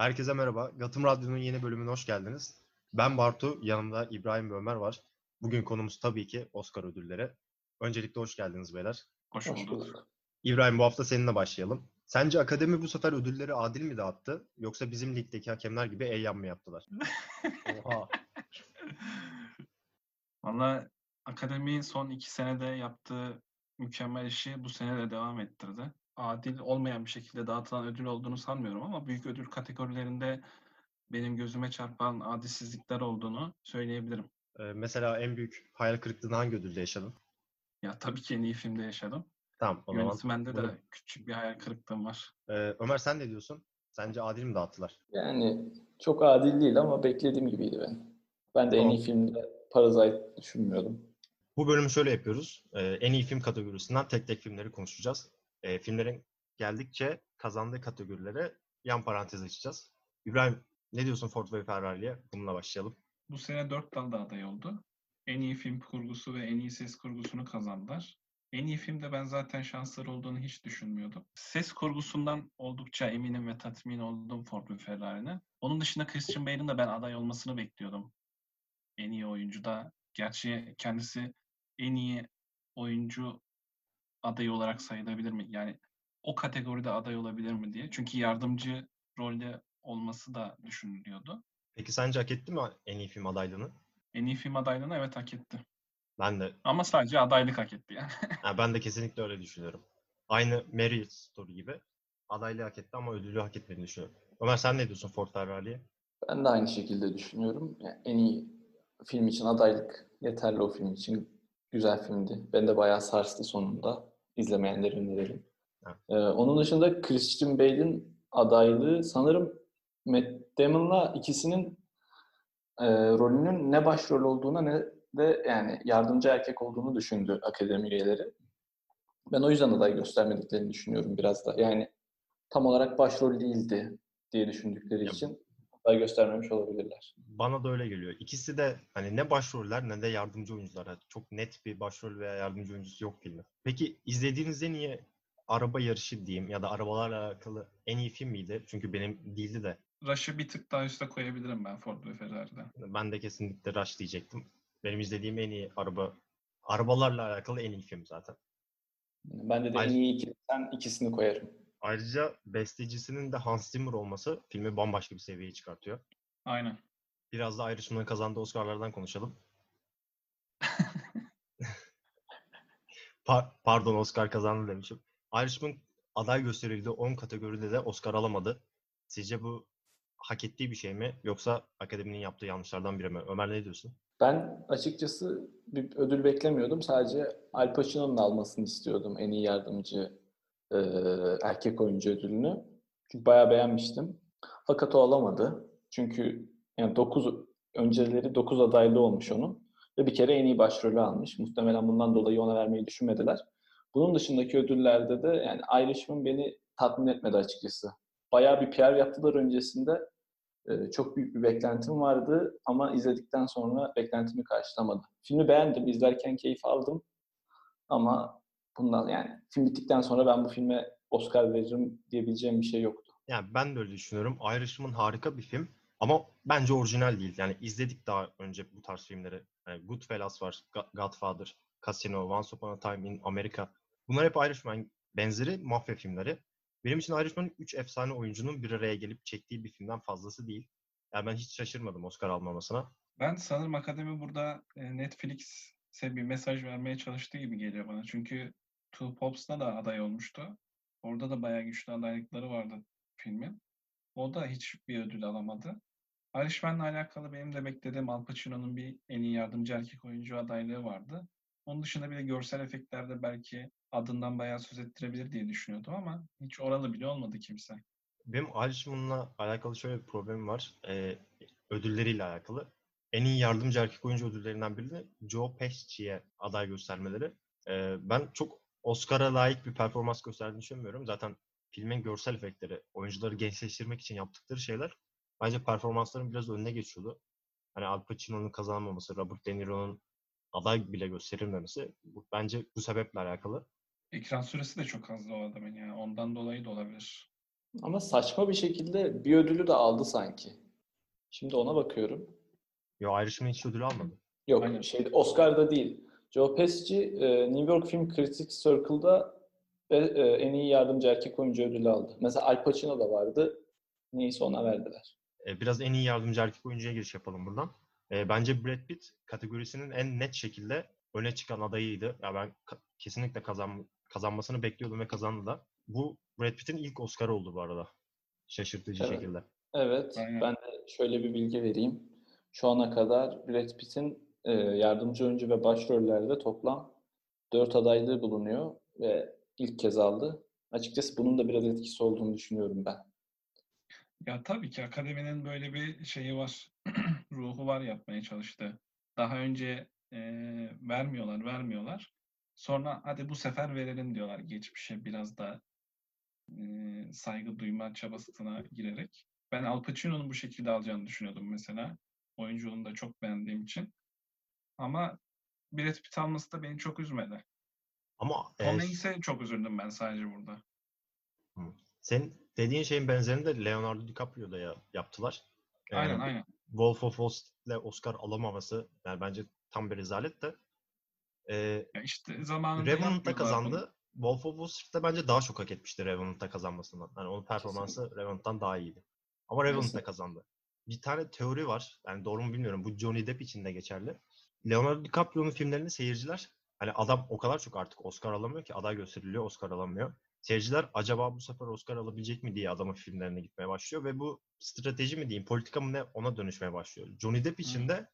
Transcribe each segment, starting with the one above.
Herkese merhaba. Gatım Radyo'nun yeni bölümüne hoş geldiniz. Ben Bartu, yanımda İbrahim ve Ömer var. Bugün konumuz tabii ki Oscar ödülleri. Öncelikle hoş geldiniz beyler. Hoş bulduk. İbrahim bu hafta seninle başlayalım. Sence akademi bu sefer ödülleri adil mi dağıttı? Yoksa bizim ligdeki hakemler gibi eyyam mı yaptılar? Oha. Valla akademi son iki senede yaptığı mükemmel işi bu sene de devam ettirdi. Adil olmayan bir şekilde dağıtılan ödül olduğunu sanmıyorum ama büyük ödül kategorilerinde benim gözüme çarpan adilsizlikler olduğunu söyleyebilirim. Ee, mesela en büyük hayal kırıklığını hangi ödülde yaşadın? Ya tabii ki en iyi filmde yaşadım. Tamam o zaman. Yönetmende de bunu- küçük bir hayal kırıklığım var. Ee, Ömer sen ne diyorsun? Sence adil mi dağıttılar? Yani çok adil değil ama beklediğim gibiydi ben. Ben de en iyi filmde Parasite düşünmüyordum. Bu bölümü şöyle yapıyoruz. Ee, en iyi film kategorisinden tek tek filmleri konuşacağız. Ee, filmlerin geldikçe kazandığı kategorilere yan parantez açacağız. İbrahim ne diyorsun Ford ve Ferrari'ye? Bununla başlayalım. Bu sene dört dalda aday oldu. En iyi film kurgusu ve en iyi ses kurgusunu kazandılar. En iyi filmde ben zaten şansları olduğunu hiç düşünmüyordum. Ses kurgusundan oldukça eminim ve tatmin oldum Ford ve Ferrari'ne. Onun dışında Christian Bale'ın da ben aday olmasını bekliyordum. En iyi oyuncu da. Gerçi kendisi en iyi oyuncu adayı olarak sayılabilir mi? Yani o kategoride aday olabilir mi diye. Çünkü yardımcı rolde olması da düşünülüyordu. Peki sence hak etti mi en iyi film adaylığını? En iyi film adaylığını evet hak etti. Ben de Ama sadece adaylık hak etti yani. ha, ben de kesinlikle öyle düşünüyorum. Aynı Marriage Story gibi adaylığı hak etti ama ödülü hak etmediğini düşünüyorum. Ömer sen ne diyorsun Ford Ferrari'ye? Ben de aynı şekilde düşünüyorum. Yani en iyi film için adaylık yeterli o film için. Güzel filmdi. Ben de bayağı sarstı sonunda. İzlemeyenlere öneririm. Ha. Ee, onun dışında Christian Bale'in adaylığı sanırım Matt Damon'la ikisinin e, rolünün ne başrol olduğuna ne de yani yardımcı erkek olduğunu düşündü akademi üyeleri. Ben o yüzden aday göstermediklerini düşünüyorum biraz da. Yani tam olarak başrol değildi diye düşündükleri Ya- için aday göstermemiş olabilirler. Bana da öyle geliyor. İkisi de hani ne başroller ne de yardımcı oyuncular. Yani Çok net bir başrol veya yardımcı oyuncusu yok filmin. Peki izlediğiniz en iyi araba yarışı diyeyim ya da arabalarla alakalı en iyi film miydi? Çünkü benim değildi de. Rush'ı bir tık daha üste koyabilirim ben Ford ve Ferrari'den. Ben de kesinlikle Rush diyecektim. Benim izlediğim en iyi araba arabalarla alakalı en iyi film zaten. Bende de Aynen. en iyi iki, sen ikisini koyarım. Ayrıca bestecisinin de Hans Zimmer olması filmi bambaşka bir seviyeye çıkartıyor. Aynen. Biraz da Irishman'ın kazandığı Oscar'lardan konuşalım. Pa- pardon Oscar kazandı demişim. Irishman aday gösterildi 10 kategoride de Oscar alamadı. Sizce bu hak ettiği bir şey mi yoksa akademinin yaptığı yanlışlardan biri mi? Ömer ne diyorsun? Ben açıkçası bir ödül beklemiyordum. Sadece Al Pacino'nun almasını istiyordum en iyi yardımcı e, erkek oyuncu ödülünü. Çünkü bayağı beğenmiştim. Fakat o alamadı. Çünkü yani 9 önceleri 9 adaylı olmuş onun ve bir kere en iyi başrolü almış. Muhtemelen bundan dolayı ona vermeyi düşünmediler. Bunun dışındaki ödüllerde de yani Irishman beni tatmin etmedi açıkçası. Bayağı bir PR yaptılar öncesinde. Ee, çok büyük bir beklentim vardı ama izledikten sonra beklentimi karşılamadı. Filmi beğendim, izlerken keyif aldım ama bundan yani film bittikten sonra ben bu filme Oscar veririm diyebileceğim bir şey yoktu. Yani ben de öyle düşünüyorum. Irishman harika bir film ama bence orijinal değil. Yani izledik daha önce bu tarz filmleri. Yani Goodfellas var, Go- Godfather, Casino, Once Upon a Time in America. Bunlar hep Irishman benzeri mafya filmleri. Benim için Irishman 3 efsane oyuncunun bir araya gelip çektiği bir filmden fazlası değil. Yani ben hiç şaşırmadım Oscar almamasına. Ben sanırım akademi burada e, Netflix'e bir mesaj vermeye çalıştığı gibi geliyor bana. Çünkü Two Pops'ta da aday olmuştu. Orada da bayağı güçlü adaylıkları vardı filmin. O da hiçbir ödül alamadı. Irishman'la alakalı benim de beklediğim Al Pacino'nun bir en iyi yardımcı erkek oyuncu adaylığı vardı. Onun dışında bir de görsel efektlerde belki adından bayağı söz ettirebilir diye düşünüyordum ama hiç oralı bile olmadı kimse. Benim Irishman'la alakalı şöyle bir problemim var. Ee, ödülleriyle alakalı. En iyi yardımcı erkek oyuncu ödüllerinden birini Joe Pesci'ye aday göstermeleri. Ee, ben çok Oscar'a layık bir performans gösterdiğini düşünmüyorum. Zaten filmin görsel efektleri, oyuncuları gençleştirmek için yaptıkları şeyler bence performansların biraz önüne geçiyordu. Hani Al Pacino'nun kazanmaması, Robert De Niro'nun aday bile gösterilmemesi bu, bence bu sebeple alakalı. Ekran süresi de çok azdı o adamın ya. Ondan dolayı da olabilir. Ama saçma bir şekilde bir ödülü de aldı sanki. Şimdi ona bakıyorum. Yo Irishman hiç ödül almadı. Yok, Aynen. şey Oscar'da değil. Joe Pesci e, New York Film Critics Circle'da ve, e, en iyi yardımcı erkek oyuncu ödülü aldı. Mesela Al Pacino da vardı. Neyse ona verdiler. E, biraz en iyi yardımcı erkek oyuncuya giriş yapalım buradan. E, bence Brad Pitt kategorisinin en net şekilde öne çıkan adayıydı. Ya ben kesinlikle kazan kazanmasını bekliyordum ve kazandı da. Bu Brad Pitt'in ilk Oscar oldu bu arada. Şaşırtıcı Evet. şekilde. Evet, Aynen. ben de şöyle bir bilgi vereyim. Şu ana kadar Brad Pitt'in e, yardımcı oyuncu ve başrollerde toplam 4 adaylığı bulunuyor ve ilk kez aldı. Açıkçası bunun da biraz etkisi olduğunu düşünüyorum ben. Ya tabii ki akademinin böyle bir şeyi var. Ruhu var yapmaya çalıştı. Daha önce eee, vermiyorlar, vermiyorlar. Sonra hadi bu sefer verelim diyorlar geçmişe biraz da eee, saygı duyma çabasına girerek. Ben Al Pacino'nun bu şekilde alacağını düşünüyordum mesela. Oyunculuğunu da çok beğendiğim için. Ama Brad Pitt alması da beni çok üzmedi. Ama e, Tom Hanks'e çok üzüldüm ben sadece burada. senin dediğin şeyin benzerini de Leonardo DiCaprio'da ya, yaptılar. E, Aynen aynen. Wolf of Wall Street'le Oscar alamaması yani bence tam bir rezalet de. E, Ya işte zamanında bunu. kazandı. Wolf of Wall Street'te bence daha çok hak etmişti Revenant'ta kazanmasından. Yani onun performansı Revenant'tan daha iyiydi. Ama Revenant'ta Kesinlikle. kazandı. Bir tane teori var. Yani doğru mu bilmiyorum. Bu Johnny Depp için de geçerli. Leonardo DiCaprio'nun filmlerini seyirciler hani adam o kadar çok artık Oscar alamıyor ki aday gösteriliyor Oscar alamıyor. Seyirciler acaba bu sefer Oscar alabilecek mi diye adamın filmlerine gitmeye başlıyor ve bu strateji mi diyeyim politika mı ne ona dönüşmeye başlıyor. Johnny Depp için de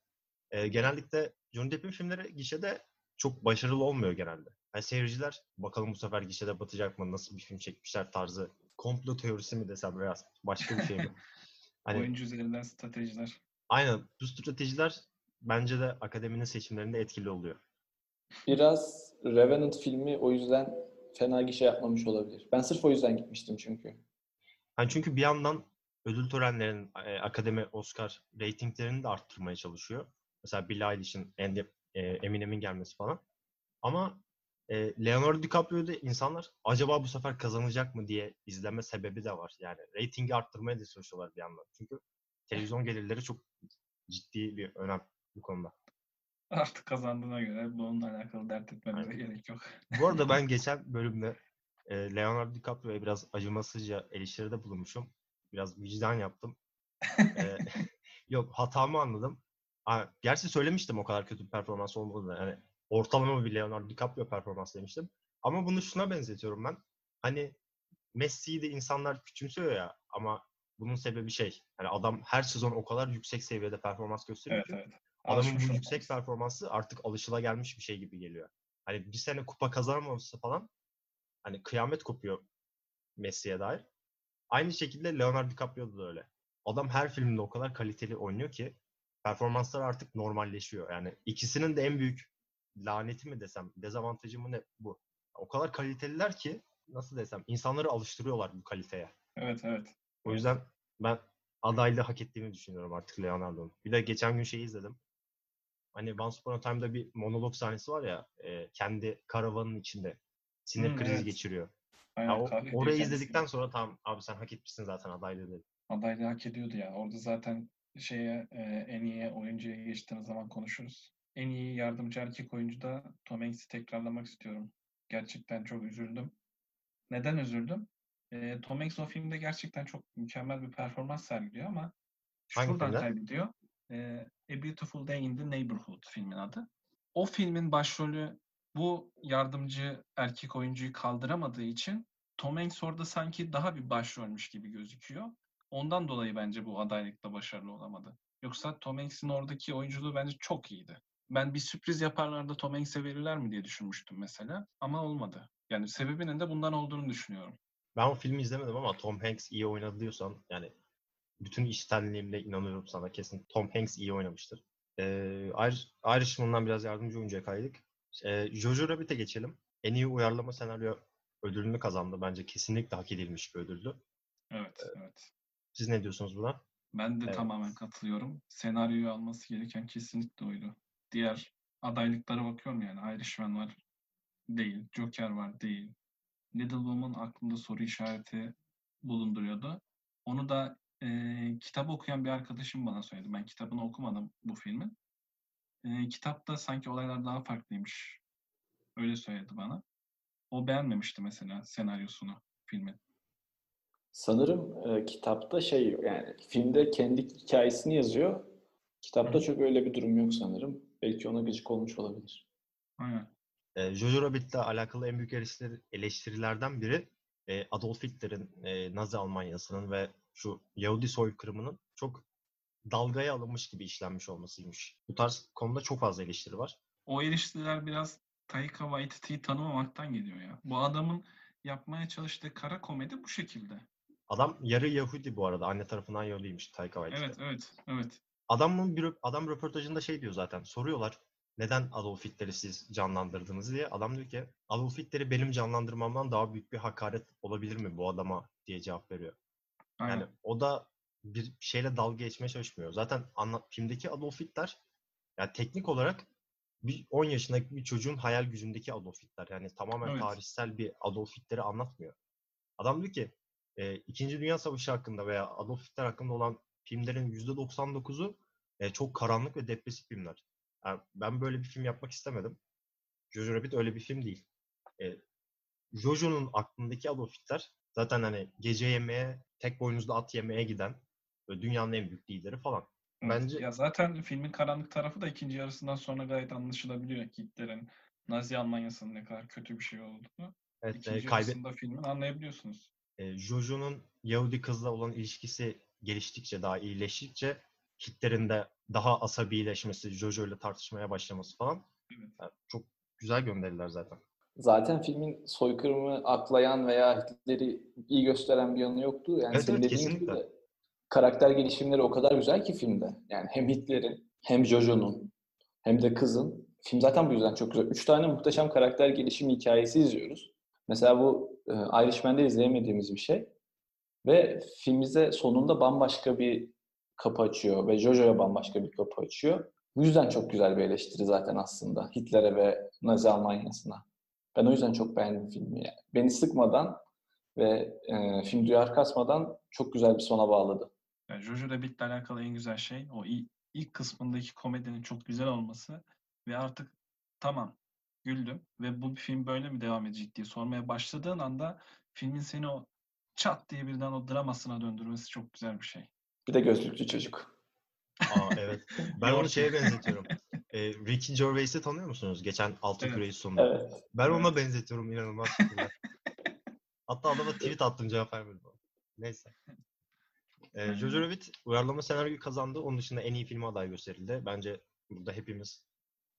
e, genellikle Johnny Depp'in filmleri gişede çok başarılı olmuyor genelde. Yani seyirciler bakalım bu sefer gişede batacak mı, nasıl bir film çekmişler tarzı komplo teorisi mi desem biraz başka bir şey mi? Hani Oyuncu üzerinden stratejiler. aynen bu stratejiler bence de akademinin seçimlerinde etkili oluyor. Biraz Revenant filmi o yüzden fena gişe yapmamış olabilir. Ben sırf o yüzden gitmiştim çünkü. Hani çünkü bir yandan ödül törenlerinin, e, akademi, Oscar reytinglerini de arttırmaya çalışıyor. Mesela Billie Eilish'in, e, Eminem'in gelmesi falan. Ama e, Leonardo DiCaprio'da insanlar acaba bu sefer kazanacak mı diye izleme sebebi de var. Yani reytingi arttırmaya da çalışıyorlar bir yandan. Çünkü televizyon gelirleri çok ciddi bir önem bu konuda. Artık kazandığına göre bununla alakalı dert etmeleri Aynen. gerek yok. Bu arada ben geçen bölümde e, Leonardo DiCaprio'ya biraz acımasızca eleştiride bulunmuşum. Biraz vicdan yaptım. E, yok hatamı anladım. Ha, gerçi söylemiştim o kadar kötü bir performans olmadığını. Yani ortalama bir Leonardo DiCaprio performans demiştim. Ama bunu şuna benzetiyorum ben. Hani Messi'yi de insanlar küçümsüyor ya ama bunun sebebi şey. Hani adam her sezon o kadar yüksek seviyede performans gösteriyor Evet ki evet. Adamın bu yüksek performansı artık alışılagelmiş bir şey gibi geliyor. Hani bir sene kupa kazanamaması falan hani kıyamet kopuyor Messi'ye dair. Aynı şekilde Leonardo DiCaprio da öyle. Adam her filmde o kadar kaliteli oynuyor ki performansları artık normalleşiyor. Yani ikisinin de en büyük laneti mi desem, dezavantajı mı ne bu. O kadar kaliteliler ki nasıl desem insanları alıştırıyorlar bu kaliteye. Evet evet. O yüzden ben adaylığı hak ettiğini düşünüyorum artık Leonardo'nun. Bir de geçen gün şeyi izledim. Hani Once Upon a Time'da bir monolog sahnesi var ya e, kendi karavanın içinde sinir Hmm, krizi evet. geçiriyor. Aynen, Ya o- orayı kendisi. izledikten sonra tamam abi sen hak etmişsin zaten adaylığı dedim. adaylığı hak ediyordu ya. Orada zaten şeye e, en iyi oyuncuya geçtiğimiz zaman konuşuruz. En iyi yardımcı erkek oyuncu da Tom Hanks'i tekrarlamak istiyorum. Gerçekten çok üzüldüm. Neden üzüldüm? E, Tom Hanks o filmde gerçekten çok mükemmel bir performans sergiliyor ama Hangi şuradan filmde? kaybediyor. E, A Beautiful Day in the Neighborhood filmin adı. O filmin başrolü bu yardımcı erkek oyuncuyu kaldıramadığı için Tom Hanks orada sanki daha bir başrolmüş gibi gözüküyor. Ondan dolayı bence bu adaylıkta başarılı olamadı. Yoksa Tom Hanks'in oradaki oyunculuğu bence çok iyiydi. Ben bir sürpriz yaparlar da Tom Hanks'e verirler mi diye düşünmüştüm mesela. Ama olmadı. Yani sebebinin de bundan olduğunu düşünüyorum. Ben o filmi izlemedim ama Tom Hanks iyi oynadı yani bütün içtenliğimle inanıyorum sana kesin Tom Hanks iyi oynamıştır. Ee, Ir- Irishman'dan biraz yardımcı oyuncuya kaydık. Ee, Jojo Rabbit'e geçelim. En iyi uyarlama senaryo ödülünü kazandı. Bence kesinlikle hak edilmiş bir ödüldü. Evet, evet. Siz ne diyorsunuz buna? Ben de Evet. tamamen katılıyorum. Senaryoyu alması gereken kesinlikle oydu. Diğer adaylıklara bakıyorum yani. Irishman var. Değil. Joker var. Değil. Little Woman aklımda soru işareti. bulunduruyordu. Onu da e, kitap okuyan bir arkadaşım bana söyledi. Ben kitabını okumadım bu filmin. E, kitapta sanki olaylar daha farklıymış. Öyle söyledi bana. O beğenmemişti mesela senaryosunu filmin. Sanırım e, kitapta şey yani filmde kendi hikayesini yazıyor. Kitapta Hı. çok öyle bir durum yok sanırım. Belki ona gıcık olmuş olabilir. Aynen. E, Jojo Rabbit'le alakalı en büyük eleştiri- eleştirilerden biri e, Adolf Hitler'in, e, Nazi Almanyası'nın ve şu Yahudi soykırımının çok dalgaya alınmış gibi işlenmiş olmasıymış. Bu tarz konuda çok fazla eleştiri var. O eleştiriler biraz Taika Waititi'yi tanımamaktan geliyor ya. Bu adamın yapmaya çalıştığı kara komedi bu şekilde. Adam yarı Yahudi bu arada. Anne tarafından Yahudiymiş Taika Waititi. Evet, evet, evet. Adamın bir adam röportajında şey diyor zaten. Soruyorlar neden Adolf Hitler'i siz canlandırdınız diye. Adam diyor ki Adolf Hitler'i benim canlandırmamdan daha büyük bir hakaret olabilir mi bu adama diye cevap veriyor. Aynen. Yani o da bir şeyle dalga geçmeye çalışmıyor. Zaten anla, filmdeki Adolf Hitler yani teknik olarak bir 10 yaşındaki bir çocuğun hayal gücündeki Adolf Hitler. Yani tamamen Evet. tarihsel bir Adolf Hitler'i anlatmıyor. Adam diyor ki e, İkinci Dünya Savaşı hakkında veya Adolf Hitler hakkında olan filmlerin %99'u e, çok karanlık ve depresif filmler. Yani ben böyle bir film yapmak istemedim. Jojo Rabbit öyle bir film değil. E, Jojo'nun aklındaki Adolf Hitler zaten hani gece yemeğe, tek boynuzlu at yemeğe giden ve dünyanın en büyük lideri falan. Bence- Ya zaten filmin karanlık tarafı da ikinci yarısından sonra gayet anlaşılabiliyor Hitler'in Nazi Almanyası'nın ne kadar kötü bir şey olduğunu. Evet, e, İkinci kaybet yarısında filmin anlayabiliyorsunuz. e, Jojo'nun Yahudi kızla olan ilişkisi geliştikçe, daha iyileştikçe Hitler'in de daha asabileşmesi, Jojo ile tartışmaya başlaması falan Evet. yani çok güzel gönderiler zaten. Zaten filmin soykırımı aklayan veya Hitler'i iyi gösteren bir yanı yoktu. Yani Evet, senin evet, dediğin gibi kesinlikle. de karakter gelişimleri o kadar güzel ki filmde. Yani hem Hitler'in hem Jojo'nun hem de kızın. Film zaten bu yüzden çok güzel. Üç tane muhteşem karakter gelişimi hikayesi izliyoruz. Mesela bu e, Irishman'de izleyemediğimiz bir şey. Ve film bize sonunda bambaşka bir kapı açıyor ve Jojo'ya bambaşka bir kapı açıyor. Bu yüzden çok güzel bir eleştiri zaten aslında Hitler'e ve Nazi Almanya'sına. Ben o yüzden çok beğendim filmi. Yani. Beni sıkmadan ve e, film duyar kasmadan çok güzel bir sona bağladı. Yani Jojo Rabbit'le alakalı en güzel şey o ilk, kısmındaki komedinin çok güzel olması ve artık tamam güldüm ve bu film böyle mi devam edecek diye sormaya başladığın anda filmin seni o çat diye birden o dramasına döndürmesi çok güzel bir şey. Bir de gözlüklü çocuk. Aa evet. Ben onu şeye benzetiyorum. E, Ricky Gervais'i tanıyor musunuz? Geçen Altın Evet. Küre'yi sundu. Evet. Ben ona Evet. benzetiyorum inanılmaz. Hatta adama tweet attım cevap vermedi bana. Neyse. Ee, Jojo Rabbit uyarlama senaryoyu kazandı. Onun dışında en iyi filme aday gösterildi. Bence burada hepimiz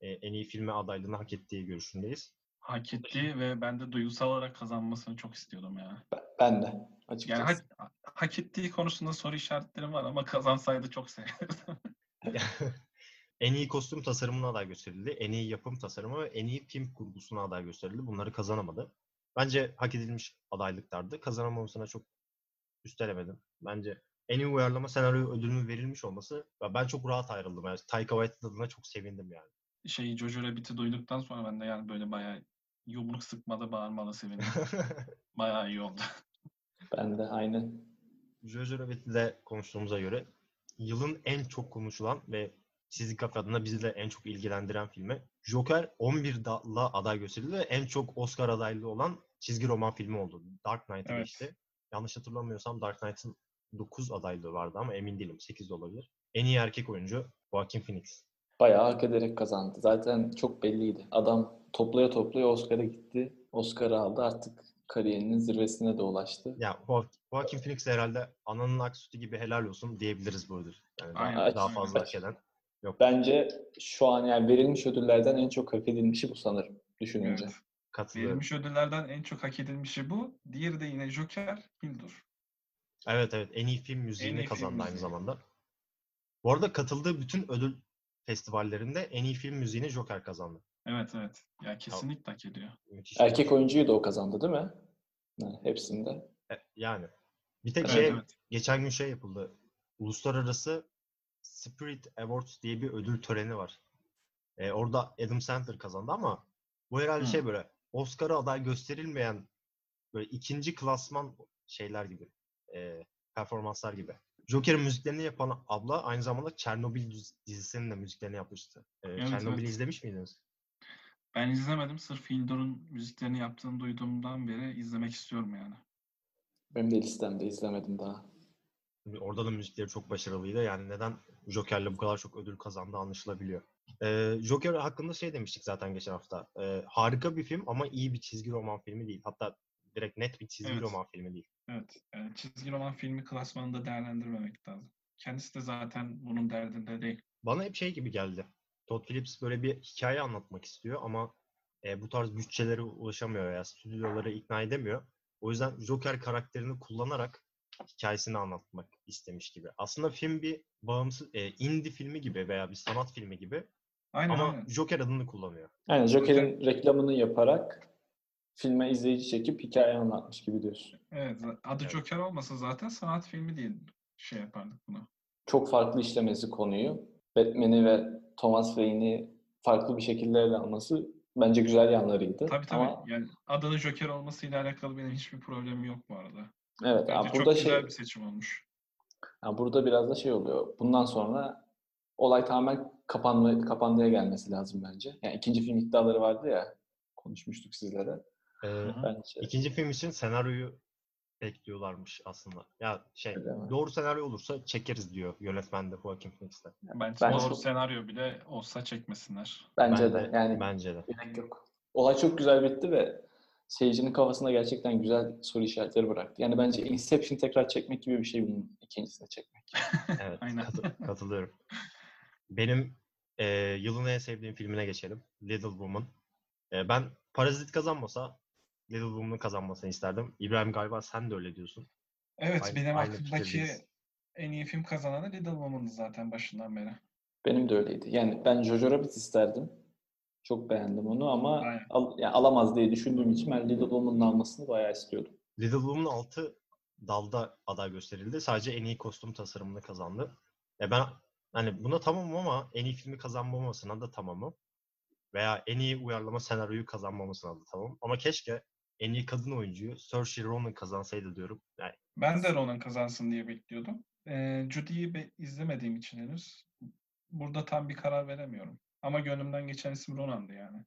e, en iyi filme adaylığını hak ettiği görüşündeyiz. Hak ettiği ve ben de duygusal olarak kazanmasını çok istiyordum ya. Ben, ben de açıkçası. Yani hak, hak ettiği konusunda soru işaretlerim var ama kazansaydı çok sevinirdim. en iyi kostüm tasarımına aday gösterildi. En iyi yapım tasarımı ve en iyi film kurgusuna aday gösterildi. Bunları kazanamadı. Bence hak edilmiş adaylıklardı. Kazanamamasına çok üstelemedim. Bence en iyi uyarlama senaryo ödülünün verilmiş olması ben çok rahat ayrıldım. Yani Taika Waititi adına çok sevindim yani. Şeyi Jojo Rabbit'i duyduktan sonra ben de yani böyle bayağı yumruk sıkmalı bağırmalı sevindim. bayağı iyi oldu. Ben de aynı. Jojo Rabbit'le konuştuğumuza göre yılın en çok konuşulan ve Çizgi Kafe adına bizi de en çok ilgilendiren filmi Joker 11 dalla aday gösterildi ve en çok Oscar adaylığı olan çizgi roman filmi oldu. Dark Knight'ı Evet. geçti. Yanlış hatırlamıyorsam Dark Knight'ın 9 adaylığı vardı ama emin değilim. 8 de olabilir. En iyi erkek oyuncu Joaquin Phoenix. Bayağı hak ederek kazandı. Zaten çok belliydi. Adam toplaya toplaya Oscar'a gitti. Oscar'ı aldı artık kariyerinin zirvesine de ulaştı. Ya Jo- Joaquin Phoenix de herhalde ananın ak sütü gibi helal olsun diyebiliriz bu ödül. Yani daha, Aynen, daha fazla hak eden. Yok. Bence şu an yani verilmiş ödüllerden en çok hak edilmişi bu sanırım düşününce. Evet. Katılıyorum. Verilmiş ödüllerden en çok hak edilmişi bu. Diğeri de yine Joker, Hildur. Evet evet en iyi film müziğini iyi film kazandı aynı müziği. zamanda. Bu arada katıldığı bütün ödül festivallerinde en iyi film müziğini Joker kazandı. Evet evet. Ya kesinlikle hak ediyor. Müthiş. Erkek oyuncuyu da o kazandı değil mi? Yani hepsinde. E, Yani. Bir tek Evet, şey evet. geçen gün şey yapıldı. Uluslararası Spirit Awards diye bir ödül töreni var. E, orada Adam Sandler kazandı ama bu herhalde Hı. şey böyle Oscar'a aday gösterilmeyen böyle ikinci klasman şeyler gibi. e, performanslar gibi. Joker'in müziklerini yapan abla aynı zamanda Chernobyl diz- dizisinin de müziklerini yapmıştı. E, Evet, Chernobyl'i evet. izlemiş miydiniz? Ben izlemedim. Sırf Hildor'un müziklerini yaptığını duyduğumdan beri izlemek istiyorum yani. Benim de listemde izlemedim daha. Orada da müzikleri çok başarılıydı. Yani neden Joker'le bu kadar çok ödül kazandığı anlaşılabiliyor. Ee, Joker hakkında şey demiştik zaten geçen hafta. Ee, harika bir film ama iyi bir çizgi roman filmi değil. Hatta direkt net bir çizgi Evet. roman filmi değil. Evet. Yani çizgi roman filmi klasmanında değerlendirmemek lazım. Kendisi de zaten bunun derdinde değil. Bana hep şey gibi geldi. Todd Phillips böyle bir hikaye anlatmak istiyor ama e, bu tarz bütçelere ulaşamıyor veya stüdyoları ikna edemiyor. O yüzden Joker karakterini kullanarak hikayesini anlatmak istemiş gibi. Aslında film bir bağımsız, e, indie filmi gibi veya bir sanat filmi gibi Aynen ama aynen. Joker adını kullanıyor. Yani Joker'in reklamını yaparak filme izleyici çekip hikaye anlatmış gibi diyorsun. Evet. Adı Evet. Joker olmasa zaten sanat filmi değil. Şey yapardık bunu. Çok farklı işlemesi konuyu. Batman'i ve Thomas Wayne'i farklı bir şekilde ele alması bence güzel yanlarıydı. Tabii tabii. Ama Yani adının Joker olmasıyla alakalı benim hiçbir problemim yok bu arada. Evet, Bence yani çok burada güzel şey, bir seçim olmuş. yani burada biraz da şey oluyor. Bundan sonra olay tamamen kapanma, kapandıya gelmesi lazım bence. Yani ikinci film iddiaları vardı ya, konuşmuştuk sizlere. Ee. Bence ikinci film için senaryoyu bekliyorlarmış aslında. Ya şey, doğru senaryo olursa çekeriz diyor yönetmen de Joaquin Phoenix de. Bence Ben doğru çok- senaryo bile olsa çekmesinler. bence Ben de yani Bence de. gerek yok. Olay çok güzel bitti ve seyircinin kafasında gerçekten güzel soru işaretleri bıraktı. Yani bence Inception tekrar çekmek gibi bir şey bunun ikincisini çekmek. Evet, Aynen. katı- katılıyorum. Benim e, yılın en sevdiğim filmine geçelim. Little Woman. E, ben Parazit kazanmasa Little Woman'ın kazanmasını isterdim. İbrahim galiba sen de öyle diyorsun. Evet Aynı- benim aynı aklımdaki en iyi film kazananı Little Woman'dı zaten başından beri. Benim de öyleydi. Yani ben Jojo Rabbit isterdim. Çok beğendim onu ama Aynen. al- yani alamaz diye düşündüğüm için ben Little Woman'ın almasını bayağı istiyordum. Little Woman 6 dalda aday gösterildi. Sadece en iyi kostüm tasarımını kazandı. E ben hani buna tamamım ama en iyi filmi kazanmamasına da tamamım. Veya en iyi uyarlama senaryoyu kazanmamasına da tamam. Ama keşke en iyi kadın oyuncuyu Saoirse Ronan kazansaydı diyorum. Yani Ben de Ronan kazansın diye bekliyordum. Ee, Judy'yi be- izlemediğim için henüz burada tam bir karar veremiyorum. Ama gönlümden geçen isim Ronan'dı yani.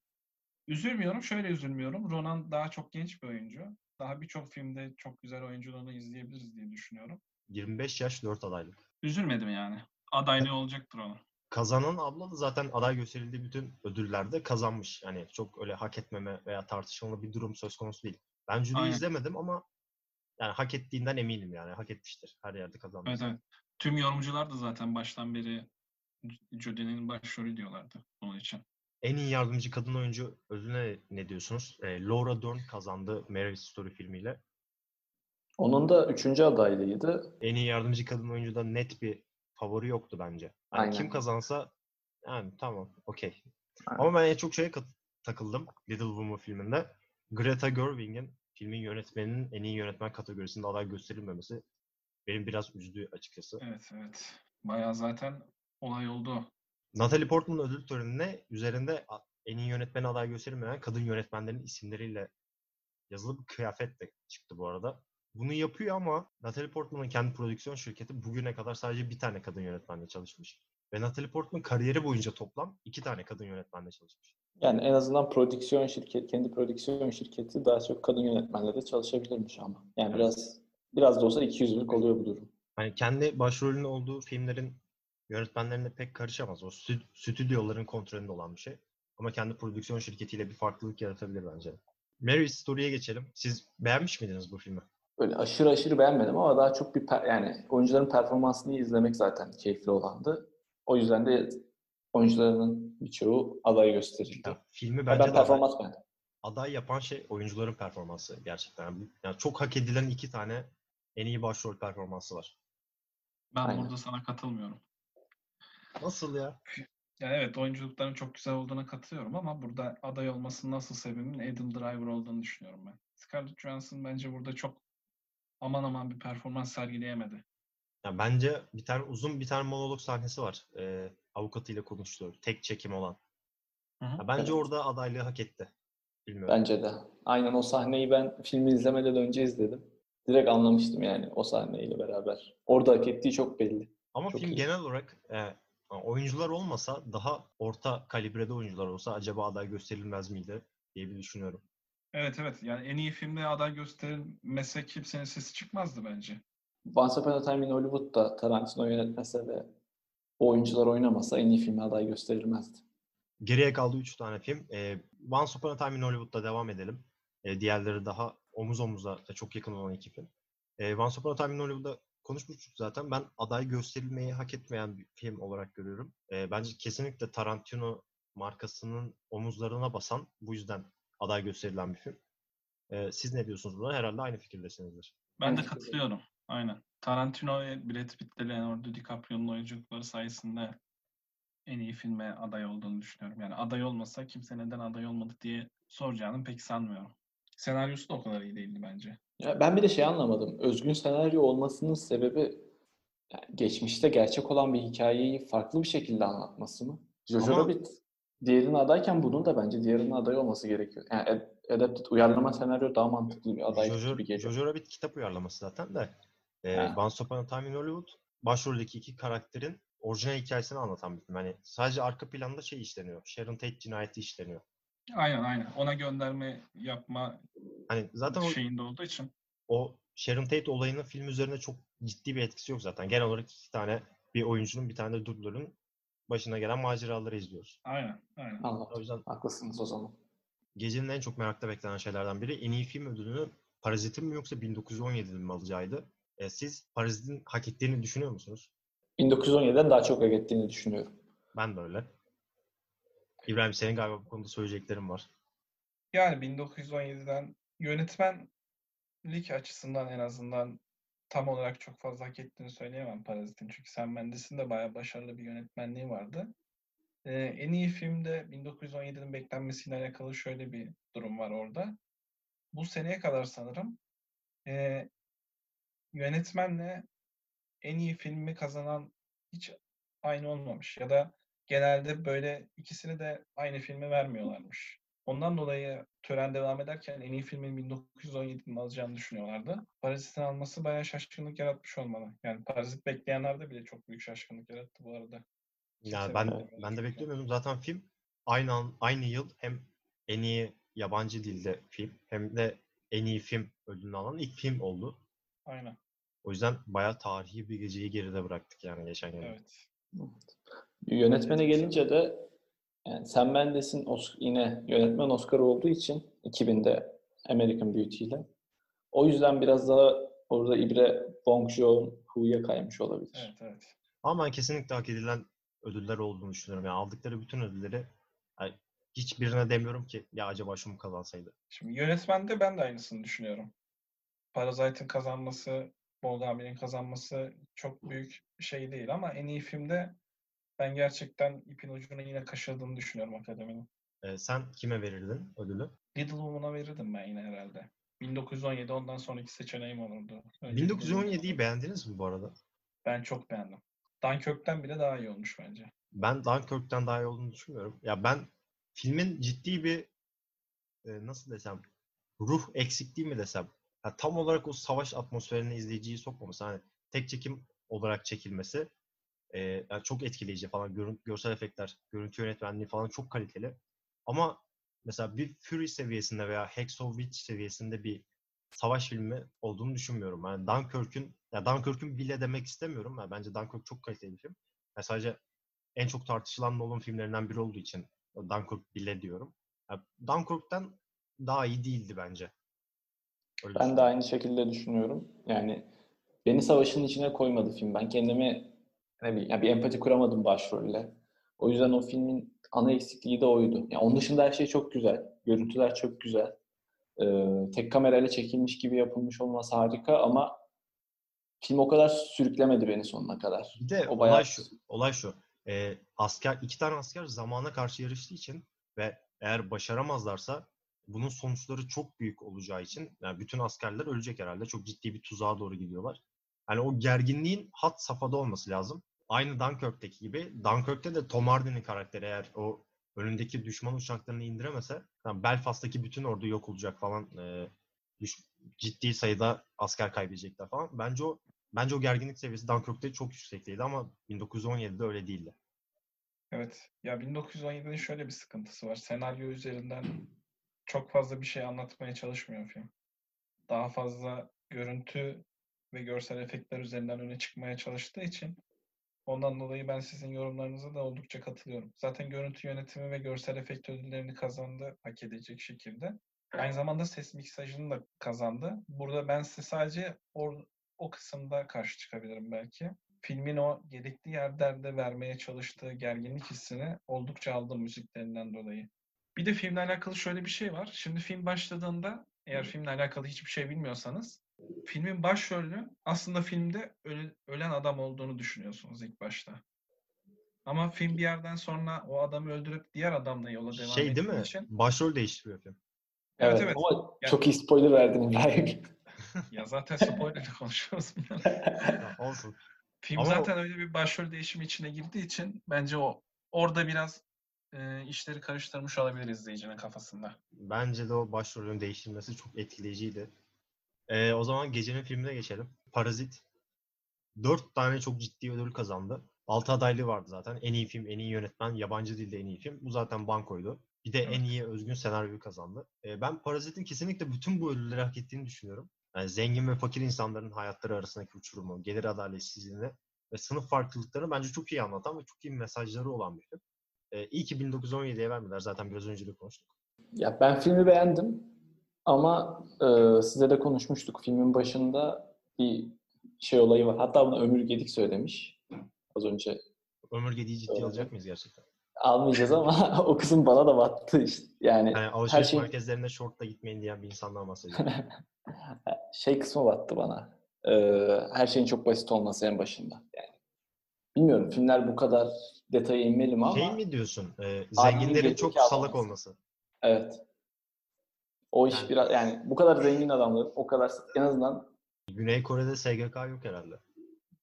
Üzülmüyorum, şöyle üzülmüyorum. Ronan daha çok genç bir oyuncu. Daha birçok filmde çok güzel oyunculuğunu izleyebiliriz diye düşünüyorum. 25 yaş 4 adaylık. Üzülmedim yani. Adaylığı olacaktır onun. Kazanan abla da zaten aday gösterildiği bütün ödüllerde kazanmış. Yani çok öyle hak etmeme veya tartışmalı bir durum söz konusu değil. Ben Judy'yi Aynen. izlemedim ama yani hak ettiğinden eminim yani. Hak etmiştir. Her yerde kazanmış. Evet evet. Tüm yorumcular da zaten baştan beri Judy'nin başrolü diyorlardı onun için. En iyi yardımcı kadın oyuncu ödülüne ne diyorsunuz? E, Laura Dern kazandı Marriage Story filmiyle. Onun da üçüncü adaylığıydı. En iyi yardımcı kadın oyuncuda net bir favori yoktu bence. Yani Aynen. kim kazansa yani tamam okey. Ama ben en çok şeye kat- takıldım Little Woman filminde. Greta Gerwig'in filmin yönetmeninin en iyi yönetmen kategorisinde aday gösterilmemesi benim biraz üzdü açıkçası. Evet evet. Bayağı zaten olay oldu. Natalie Portman ödül törenine üzerinde en iyi yönetmen aday gösterilmeyen kadın yönetmenlerin isimleriyle yazılı bir kıyafet de çıktı bu arada. Bunu yapıyor ama Natalie Portman'ın kendi prodüksiyon şirketi bugüne kadar sadece bir tane kadın yönetmenle çalışmış. Ve Natalie Portman kariyeri boyunca toplam iki tane kadın yönetmenle çalışmış. Yani en azından prodüksiyon şirket, kendi prodüksiyon şirketi daha çok kadın yönetmenle de çalışabilirmiş ama. Yani Evet. biraz biraz da olsa ikiyüzlülük oluyor bu durum. Hani kendi başrolünün olduğu filmlerin yönetmenlerine pek karışamaz. O stü- stüdyoların kontrolünde olan bir şey. Ama kendi prodüksiyon şirketiyle bir farklılık yaratabilir bence. Marriage Story'ye geçelim. Siz beğenmiş miydiniz bu filmi? Böyle aşırı aşırı beğenmedim ama daha çok bir per- yani oyuncuların performansını izlemek zaten keyifli olandı. O yüzden de oyuncuların birçoğu aday gösterildi. Ya, filmi bence ben de aday, performans beğendim. aday yapan şey oyuncuların performansı gerçekten. Yani çok hak edilen iki tane en iyi başrol performansı var. Ben Aynen. burada sana katılmıyorum. Nasıl ya? Yani evet oyunculukların çok güzel olduğuna katılıyorum ama burada aday olmasının nasıl sebebinin Adam Driver olduğunu düşünüyorum ben. Scarlett Johansson bence burada çok aman aman bir performans sergileyemedi. Ya bence bir tane uzun bir tane monolog sahnesi var. Ee, avukatıyla konuştuğu. Tek çekim olan. Hı hı. Ya bence Evet. orada adaylığı hak etti. Bilmiyorum. Bence de. Aynen o sahneyi ben filmi izlemeden önce izledim. direkt anlamıştım yani o sahneyle beraber. Orada hak ettiği çok belli. Ama Çok film iyi. genel olarak e, oyuncular olmasa daha orta kalibrede oyuncular olsa acaba aday gösterilmez miydi diye bir düşünüyorum. Evet evet yani en iyi filmde aday gösterilmese kimsenin sesi çıkmazdı bence. Once Upon a Time in Hollywood'da Tarantino yönetmese ve o oyuncular oynamasa en iyi filme aday gösterilmezdi. Geriye kaldı 3 tane film. E, Once Upon a Time in Hollywood'da devam edelim. E, diğerleri daha omuz omuza çok yakın olan iki film. E, Once Upon a Time in Hollywood'da konuşmuştuk zaten. Ben aday gösterilmeyi hak etmeyen bir film olarak görüyorum. E, bence kesinlikle Tarantino markasının omuzlarına basan, bu yüzden aday gösterilen bir film. E, siz ne diyorsunuz buna? Herhalde aynı fikirdesinizdir. Ben de katılıyorum. Aynen. Tarantino ve Brad Pitt ile Leonardo DiCaprio'nun oyunculukları sayesinde en iyi filme aday olduğunu düşünüyorum. Yani aday olmasa kimse neden aday olmadı diye soracağını pek sanmıyorum. Senaryosu da o kadar iyi değildi bence. Ya ben bir de şey anlamadım. Özgün senaryo olmasının sebebi yani geçmişte gerçek olan bir hikayeyi farklı bir şekilde anlatması mı? Jojo Ama- Rabbit diğerine adayken bunun da bence diğerine aday olması gerekiyor. Yani ad- adapted uyarlama senaryo daha mantıklı bir aday Jojo, gibi geliyor. Jojo Rabbit kitap uyarlaması zaten de. E, Ha. Once Upon a Time in Hollywood başroldeki iki karakterin orijinal hikayesini anlatan bir film. Hani sadece arka planda şey işleniyor. Sharon Tate cinayeti işleniyor. Aynen aynen. Ona gönderme yapma Hani zaten o, şeyinde olduğu için. o Sharon Tate olayının film üzerine çok ciddi bir etkisi yok zaten. Genel olarak iki tane bir oyuncunun bir tane de dublörün başına gelen maceraları izliyoruz. Aynen aynen. O Anladım. yüzden Haklısınız o zaman. gecenin en çok merakla beklenen şeylerden biri en iyi film ödülünü Parazit'in mi yoksa 1917'nin mi alacağıydı? E, siz Parazit'in hak ettiğini düşünüyor musunuz? 1917'den daha çok hak ettiğini düşünüyorum. Ben de öyle. İbrahim senin galiba bu konuda söyleyeceklerin var. Yani 1917'den yönetmenlik açısından en azından tam olarak çok fazla hak ettiğini söyleyemem Parazit'in. Çünkü Sam Mendes'in de bayağı başarılı bir yönetmenliği vardı. Ee, en iyi filmde 1917'nin beklenmesiyle alakalı şöyle bir durum var orada. Bu seneye kadar sanırım ee, yönetmenle en iyi filmi kazanan hiç aynı olmamış. Ya da genelde böyle ikisini de aynı filme vermiyorlarmış. Ondan dolayı tören devam ederken en iyi filmin 1917'nin alacağını düşünüyorlardı. Parazit'in alması bayağı şaşkınlık yaratmış olmalı. Yani Parazit bekleyenlerde bile çok büyük şaşkınlık yarattı bu arada. Kimse ben ben de beklemiyordum. Zaten film aynı an, aynı yıl hem en iyi yabancı dilde film hem de en iyi film ödülünü alan ilk film oldu. Aynen. O yüzden bayağı tarihi bir geceyi geride bıraktık yani geçen yıl. Evet. Yönetmene gelince de yani Sam Mendes'in yine yönetmen Oscar'ı olduğu için 2000'de American Beauty ile. O yüzden biraz daha orada ibre Bong Joon-ho'ya kaymış olabilir. Evet evet. Ama ben kesinlikle hak edilen ödüller olduğunu düşünüyorum. Yani aldıkları bütün ödülleri yani hiçbirine demiyorum ki ya acaba şu mu kazansaydı. Şimdi yönetmende ben de aynısını düşünüyorum. Parasite'ın kazanması, Moldavyan'ın kazanması çok büyük bir şey değil ama en iyi filmde ben gerçekten ipin ucunu yine kaşırdığını düşünüyorum akademinin. Ee, sen kime verirdin ödülü? Little Woman'a verirdim ben yine herhalde. 1917 ondan sonraki seçeneğim olurdu. Önce Little 1917'yi Woman. beğendiniz mi bu arada? Ben çok beğendim. Dunkirk'ten bile daha iyi olmuş bence. Ben Dunkirk'ten daha iyi olduğunu düşünmüyorum. Ya ben filmin ciddi bir e, nasıl desem ruh eksikliği mi desem ya tam olarak o savaş atmosferine izleyiciyi sokmaması hani tek çekim olarak çekilmesi e, yani çok etkileyici falan Görün- görsel efektler, görüntü yönetmenliği falan çok kaliteli. Ama mesela bir Fury seviyesinde veya Hacksaw Ridge seviyesinde bir savaş filmi olduğunu düşünmüyorum. Yani Dunkirk'ün ya Dunkirk'ün bile demek istemiyorum. Yani bence Dunkirk çok kaliteli bir film. Yani sadece en çok tartışılan Nolan filmlerinden biri olduğu için Dunkirk bile diyorum. Yani Dunkirk'ten daha iyi değildi bence. Öyle Ben de aynı şekilde düşünüyorum. Yani beni savaşın içine koymadı film. Ben kendimi ne bileyim, yani bir empati kuramadım başrolle. O yüzden o filmin ana eksikliği de oydu. Yani onun dışında her şey çok güzel. Görüntüler çok güzel. Ee, tek kamerayla çekilmiş gibi yapılmış olması harika ama film o kadar sürüklemedi beni sonuna kadar. Bir de O olay bayağı şu, olay şu. Ee, asker, iki tane asker zamana karşı yarıştığı için ve eğer başaramazlarsa bunun sonuçları çok büyük olacağı için yani bütün askerler ölecek herhalde. Çok ciddi bir tuzağa doğru gidiyorlar. Yani o gerginliğin hat safhada olması lazım. Aynı Dunkirk'teki gibi. Dunkirk'te de Tom Hardy'nin karakteri eğer o önündeki düşman uçaklarını indiremese yani Belfast'taki bütün ordu yok olacak falan. Ee, düş- ciddi sayıda asker kaybedecekler falan. Bence o bence o gerginlik seviyesi Dunkirk'te çok yüksekteydi ama 1917'de öyle değildi. Evet. Ya 1917'nin şöyle bir sıkıntısı var. Senaryo üzerinden çok fazla bir şey anlatmaya çalışmıyor film. Daha fazla görüntü ve görsel efektler üzerinden öne çıkmaya çalıştığı için ondan dolayı ben sizin yorumlarınıza da oldukça katılıyorum. Zaten görüntü yönetimi ve görsel efekt ödüllerini kazandı hak edecek şekilde. Aynı zamanda ses miksajını da kazandı. Burada ben size sadece o, o kısımda karşı çıkabilirim belki. Filmin o gerekli yerlerde vermeye çalıştığı gerginlik hissini oldukça aldım müziklerinden dolayı. Bir de filmle alakalı şöyle bir şey var. Şimdi film başladığında eğer filmle alakalı hiçbir şey bilmiyorsanız filmin başrolü aslında filmde öle- ölen adam olduğunu düşünüyorsunuz ilk başta. Ama film bir yerden sonra o adamı öldürüp diğer adamla yola devam Şey değil ettiği mi? için Başrol değiştiriyor film. Evet, Evet, evet. ama Yani- çok iyi spoiler verdin İbrahim. ya zaten spoiler'la konuşuyoruz olsun. Film Ama- zaten öyle bir başrol değişimi içine girdiği için bence o orada biraz e, işleri karıştırmış olabilir izleyicinin kafasında. Bence de o başrolün değiştirmesi çok etkileyiciydi. Ee, o zaman gecenin filmine geçelim. Parazit. Dört tane çok ciddi ödül kazandı. Altı adaylığı vardı zaten. En iyi film, en iyi yönetmen, yabancı dilde en iyi film. Bu zaten bankoydu. Bir de en iyi özgün senaryoyu kazandı. Ee, ben Parazit'in kesinlikle bütün bu ödülleri hak ettiğini düşünüyorum. Yani zengin ve fakir insanların hayatları arasındaki uçurumu, gelir adaletsizliğini ve sınıf farklılıklarını bence çok iyi anlatan ve çok iyi mesajları olan bir film. Ee, iyi ki 1917'ye vermediler. Zaten biraz önce de konuştuk. Ya ben filmi beğendim ama e, size de konuşmuştuk. Filmin başında bir şey olayı var. Hatta bunu Ömür Gedik söylemiş. Az önce Ömür Gedi'yi ciddiye Öyle. alacak mıyız gerçekten? almayacağız ama o kısım bana da battı işte. Yani Yani alışveriş şey- merkezlerine şortla gitmeyin diyen bir insandan bahsediyorum. şey kısmı battı bana. Ee, her şeyin çok basit olması en başında. Yani bilmiyorum filmler bu kadar detaya inmeli mi ama şey mi diyorsun? E, zenginlerin çok salak olması. evet. O iş Yani- biraz yani bu kadar zengin adamların o kadar en azından Güney Kore'de SGK yok herhalde.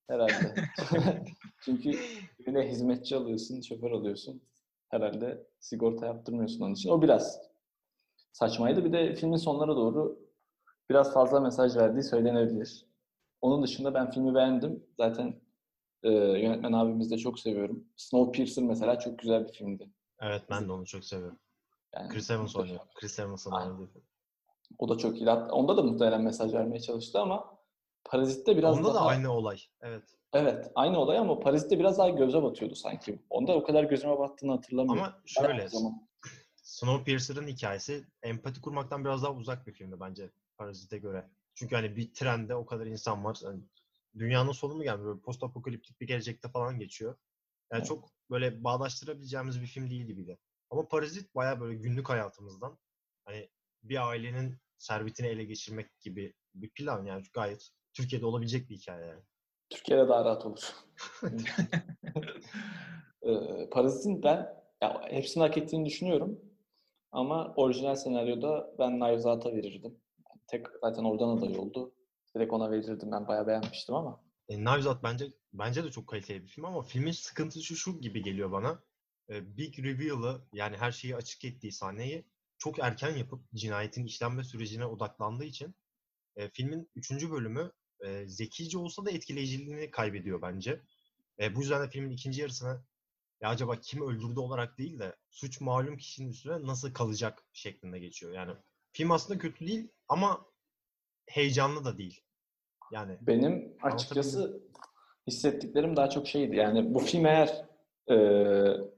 herhalde. Çünkü birine hizmetçi alıyorsun, şoför alıyorsun. Herhalde sigorta yaptırmıyorsun onun için. O biraz saçmaydı. Bir de filmin sonlara doğru biraz fazla mesaj verdiği söylenebilir. Onun dışında ben filmi beğendim. Zaten e, yönetmen abimizi de çok seviyorum. Snowpiercer mesela çok güzel bir filmdi. Evet ben de onu çok seviyorum. Yani Chris Evans oynuyor. Chris Evans'ın Aynen. oynadığı film. O da çok iyi. Onda da muhtemelen mesaj vermeye çalıştı ama Parazit'te biraz Onda da daha... aynı olay. Evet. Evet, aynı olay ama Parazit'te biraz daha göze batıyordu sanki. Onda o kadar gözüme battığını hatırlamıyorum. Ama şöyle. Snowpiercer'ın hikayesi empati kurmaktan biraz daha uzak bir filmdi bence Parazit'e göre. Çünkü hani bir trende o kadar insan var. Hani dünyanın sonu mu gelmiyor? Böyle post apokaliptik bir gelecekte falan geçiyor. Yani Evet. çok böyle bağdaştırabileceğimiz bir film değil gibiydi. Ama Parazit baya böyle günlük hayatımızdan hani bir ailenin servetini ele geçirmek gibi bir plan yani gayet Türkiye'de olabilecek bir hikaye yani. Türkiye'de daha rahat olur. Ee, Parazit'in ben ya, hepsini hak ettiğini düşünüyorum. Ama orijinal senaryoda ben Out'a verirdim. Tek zaten oradan aday oldu. Direkt ona verirdim. Ben bayağı beğenmiştim ama. E, Out bence bence de çok kaliteli bir film ama filmin sıkıntısı şu gibi geliyor bana. Big Reveal'ı yani her şeyi açık ettiği sahneyi çok erken yapıp cinayetin işlenme sürecine odaklandığı için e, filmin üçüncü bölümü e, zekice olsa da etkileyiciliğini kaybediyor bence. E, bu yüzden de filmin ikinci yarısına ya acaba kim öldürdü olarak değil de suç malum kişinin üstüne nasıl kalacak şeklinde geçiyor. Yani film aslında kötü değil ama heyecanlı da değil. Yani Benim açıkçası hissettiklerim daha çok şeydi. Yani bu film eğer e,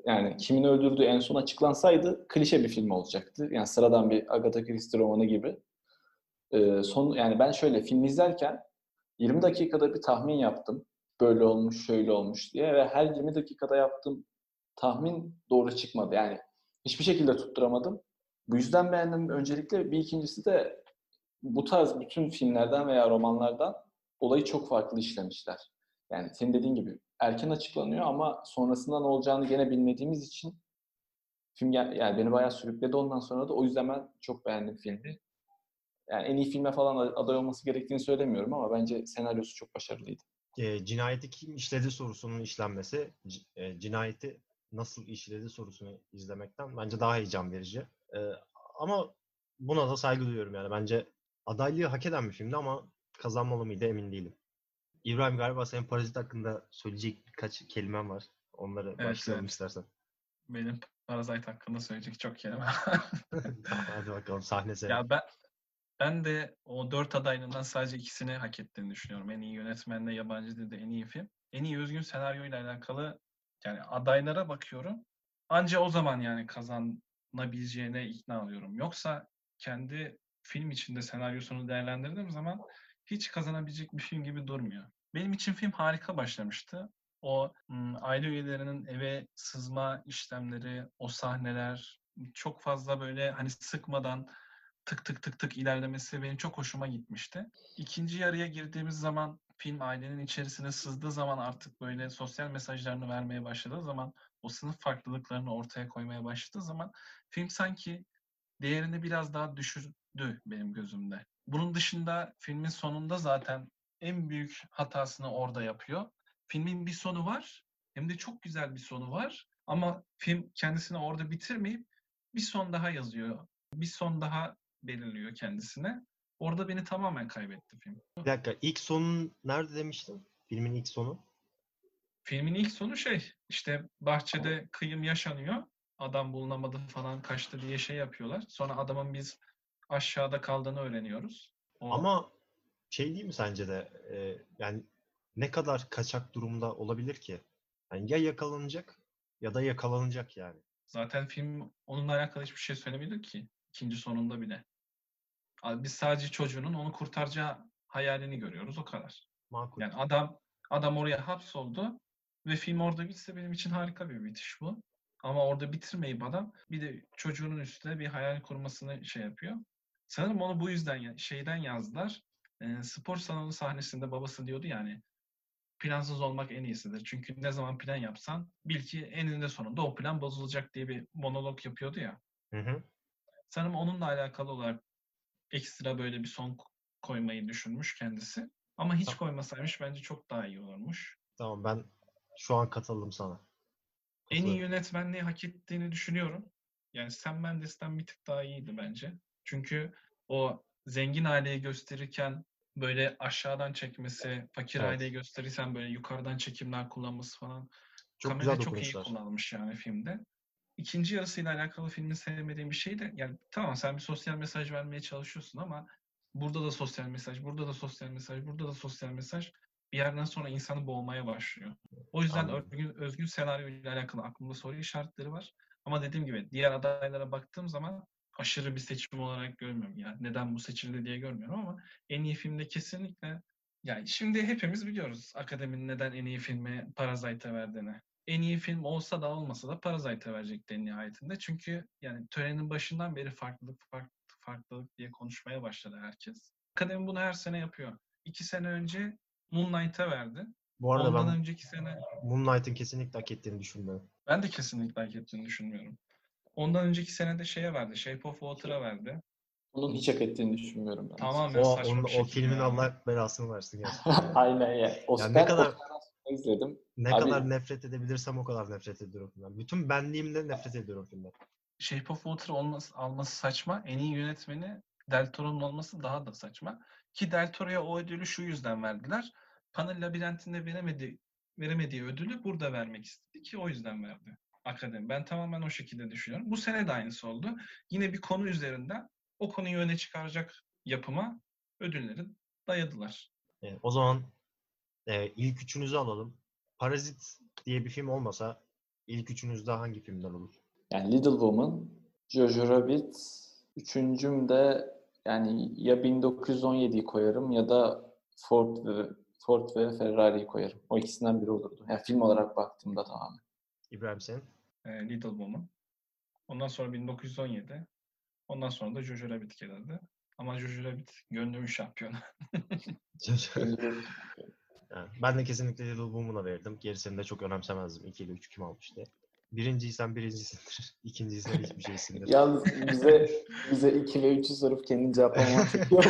yani kimin öldürdüğü en son açıklansaydı klişe bir film olacaktı. Yani sıradan bir Agatha Christie romanı gibi. E, son yani ben şöyle film izlerken 20 dakikada bir tahmin yaptım. Böyle olmuş, şöyle olmuş diye ve her 20 dakikada yaptığım tahmin doğru çıkmadı. Yani hiçbir şekilde tutturamadım. Bu yüzden beğendim öncelikle. Bir ikincisi de bu tarz bütün filmlerden veya romanlardan olayı çok farklı işlemişler. Yani senin dediğin gibi erken açıklanıyor ama sonrasında ne olacağını gene bilmediğimiz için film yani beni bayağı sürükledi ondan sonra da o yüzden ben çok beğendim filmi. Yani en iyi filme falan aday olması gerektiğini söylemiyorum ama bence senaryosu çok başarılıydı. e, cinayeti kim işledi sorusunun işlenmesi, e, cinayeti nasıl işledi sorusunu izlemekten bence daha heyecan verici. E, ama buna da saygı duyuyorum yani. Bence adaylığı hak eden bir filmdi ama kazanmalı mıydı emin değilim. İbrahim galiba senin Parazit hakkında söyleyecek birkaç kelimen var. Onları Evet, başlayalım evet. istersen. Benim Parasite hakkında söyleyecek çok kelime. Tamam, hadi bakalım sahne senin. ya ben ben de o dört adaylığından sadece ikisini hak ettiğini düşünüyorum. En iyi yönetmenle yabancı dilde en iyi film. En iyi özgün senaryoyla alakalı yani adaylara bakıyorum. Anca o zaman yani kazanabileceğine ikna oluyorum. Yoksa kendi film içinde senaryosunu değerlendirdiğim zaman hiç kazanabilecek bir film gibi durmuyor. Benim için film harika başlamıştı. O aile üyelerinin eve sızma işlemleri, o sahneler çok fazla böyle hani sıkmadan tık tık tık tık ilerlemesi benim çok hoşuma gitmişti. İkinci yarıya girdiğimiz zaman film ailenin içerisine sızdığı zaman artık böyle sosyal mesajlarını vermeye başladığı zaman o sınıf farklılıklarını ortaya koymaya başladığı zaman film sanki değerini biraz daha düşürdü benim gözümde. Bunun dışında filmin sonunda zaten en büyük hatasını orada yapıyor. Filmin bir sonu var. Hem de çok güzel bir sonu var. Ama film kendisini orada bitirmeyip bir son daha yazıyor. Bir son daha belirliyor kendisine. Orada beni tamamen kaybetti film. Bir dakika ilk sonun nerede demiştin? Filmin ilk sonu. Filmin ilk sonu şey işte bahçede kıyım yaşanıyor. Adam bulunamadı falan kaçtı diye şey yapıyorlar. Sonra adamın biz aşağıda kaldığını öğreniyoruz. O, Ama şey değil mi sence de e, yani ne kadar kaçak durumda olabilir ki? Yani ya yakalanacak ya da yakalanacak yani. zaten film onunla alakalı hiçbir şey söylemiyordu ki. ikinci sonunda bile. Biz sadece çocuğunun onu kurtaracağı hayalini görüyoruz o kadar. Makul. Yani adam adam oraya hapsoldu ve film orada bitse benim için harika bir bitiş bu. Ama orada bitirmeyip adam bir de çocuğunun üstüne bir hayal kurmasını şey yapıyor. Sanırım onu bu yüzden şeyden yazdılar. Ee, spor salonu sahnesinde babası diyordu yani plansız olmak en iyisidir. Çünkü ne zaman plan yapsan bil ki eninde sonunda o plan bozulacak diye bir monolog yapıyordu ya. Hı hı. Sanırım onunla alakalı olarak ekstra böyle bir son koymayı düşünmüş kendisi. Ama hiç Tamam. koymasaymış bence çok daha iyi olurmuş. Tamam ben şu an katıldım sana. En iyi yönetmenliği hak ettiğini düşünüyorum. Yani Sam Mendes'ten bir tık daha iyiydi bence. Çünkü o zengin aileyi gösterirken böyle aşağıdan çekmesi, fakir Evet. aileyi gösterirken böyle yukarıdan çekimler kullanması falan. Çok Kamera güzel çok iyi kullanılmış yani filmde. İkinci yarısıyla alakalı filmin sevmediğim bir şey de yani tamam sen bir sosyal mesaj vermeye çalışıyorsun ama burada da sosyal mesaj, burada da sosyal mesaj, burada da sosyal mesaj bir yerden sonra insanı boğmaya başlıyor. O yüzden Anladım. özgün, özgün senaryo ile alakalı aklımda soru işaretleri var. Ama dediğim gibi diğer adaylara baktığım zaman aşırı bir seçim olarak görmüyorum. Yani neden bu seçildi diye görmüyorum ama en iyi filmde kesinlikle yani şimdi hepimiz biliyoruz akademinin neden en iyi filmi Parasite'a verdiğini. En iyi film olsa da olmasa da Parasite'a verecekti nihayetinde. Çünkü yani törenin başından beri farklılık farklılık farklılık diye konuşmaya başladı herkes. Akademi bunu her sene yapıyor. İki sene önce Moonlight'a verdi. Bu arada Ondan ben önceki sene Moonlight'ın kesinlikle hak ettiğini düşünmüyorum. ben de kesinlikle hak ettiğini düşünmüyorum. Ondan önceki sene de şeye verdi. Shape of Water'a verdi. Onun hiç hak ettiğini düşünmüyorum ben. Tamamen O, saçma onun- bir o filmin ya. Allah belasını versin gerçekten. Aynen ya. Oscar, ne kadar- izledim. Ne Abi- kadar nefret edebilirsem o kadar nefret ediyorum filmden. Bütün benliğimle nefret ediyorum filmden. Shape of Water olması, alması saçma. En iyi yönetmeni Del Toro'nun olması daha da saçma. Ki Del Toro'ya o ödülü şu yüzden verdiler. Panel Labirentinde veremediği, veremediği ödülü burada vermek istedi ki o yüzden verdi. Akademi. Ben tamamen o şekilde düşünüyorum. Bu sene de aynısı oldu. Yine bir konu üzerinden o konuyu öne çıkaracak yapıma ödülleri dayadılar. E, o zaman e, ilk üçünüzü alalım. Parazit diye bir film olmasa ilk üçünüzde hangi filmler olur? Yani Little Woman, Jojo Rabbit, üçüncüm de yani ya 1917'yi koyarım ya da Ford ve Ford ve Ferrari'yi koyarım. O ikisinden biri olurdu. Yani film olarak baktığımda tamamen. İbrahim senin? E, Little Woman. Ondan sonra 1917. Ondan sonra da Jojo Rabbit gelirdi. Ama Jojo Rabbit gönlümün şampiyonu. Yani ben de kesinlikle Little Woman'a verirdim. Gerisini de çok önemsemezdim. 2 ile 3 kim almıştı. Birinciysen birincisindir. İkinciysen hiçbir şeysindir. Yalnız bize bize 2 ve 3'ü sorup iyi oldu.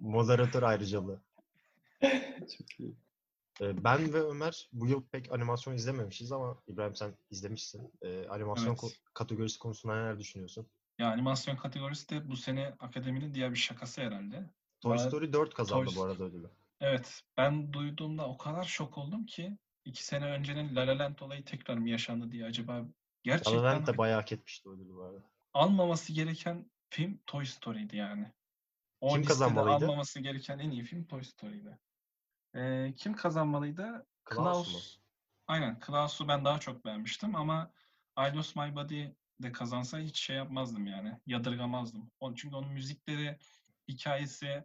Moderatör ayrıcalığı. Çok iyi. Ben ve Ömer bu yıl pek animasyon izlememişiz ama İbrahim sen izlemişsin. Ee, animasyon Evet. ko- kategorisi konusunda neler düşünüyorsun? Ya animasyon kategorisi de bu sene akademinin diğer bir şakası herhalde. Toy Bana- Story 4 kazandı Toy bu arada ödülü. Evet, ben duyduğumda o kadar şok oldum ki iki sene öncenin La La Land olayı tekrar mı yaşandı diye acaba La gerçekten La Land de bayağı hak etmişti ödülü bu arada. almaması gereken film Toy Story'ydi yani. O Kim kazanmalıydı? almaması gereken en iyi film Toy Story'ydi. Ee, kim kazanmalıydı? Klaus mu? Aynen, Klaus'u ben daha çok beğenmiştim ama I Lost My Body de kazansa hiç şey yapmazdım yani. Yadırgamazdım. Çünkü onun müzikleri, hikayesi,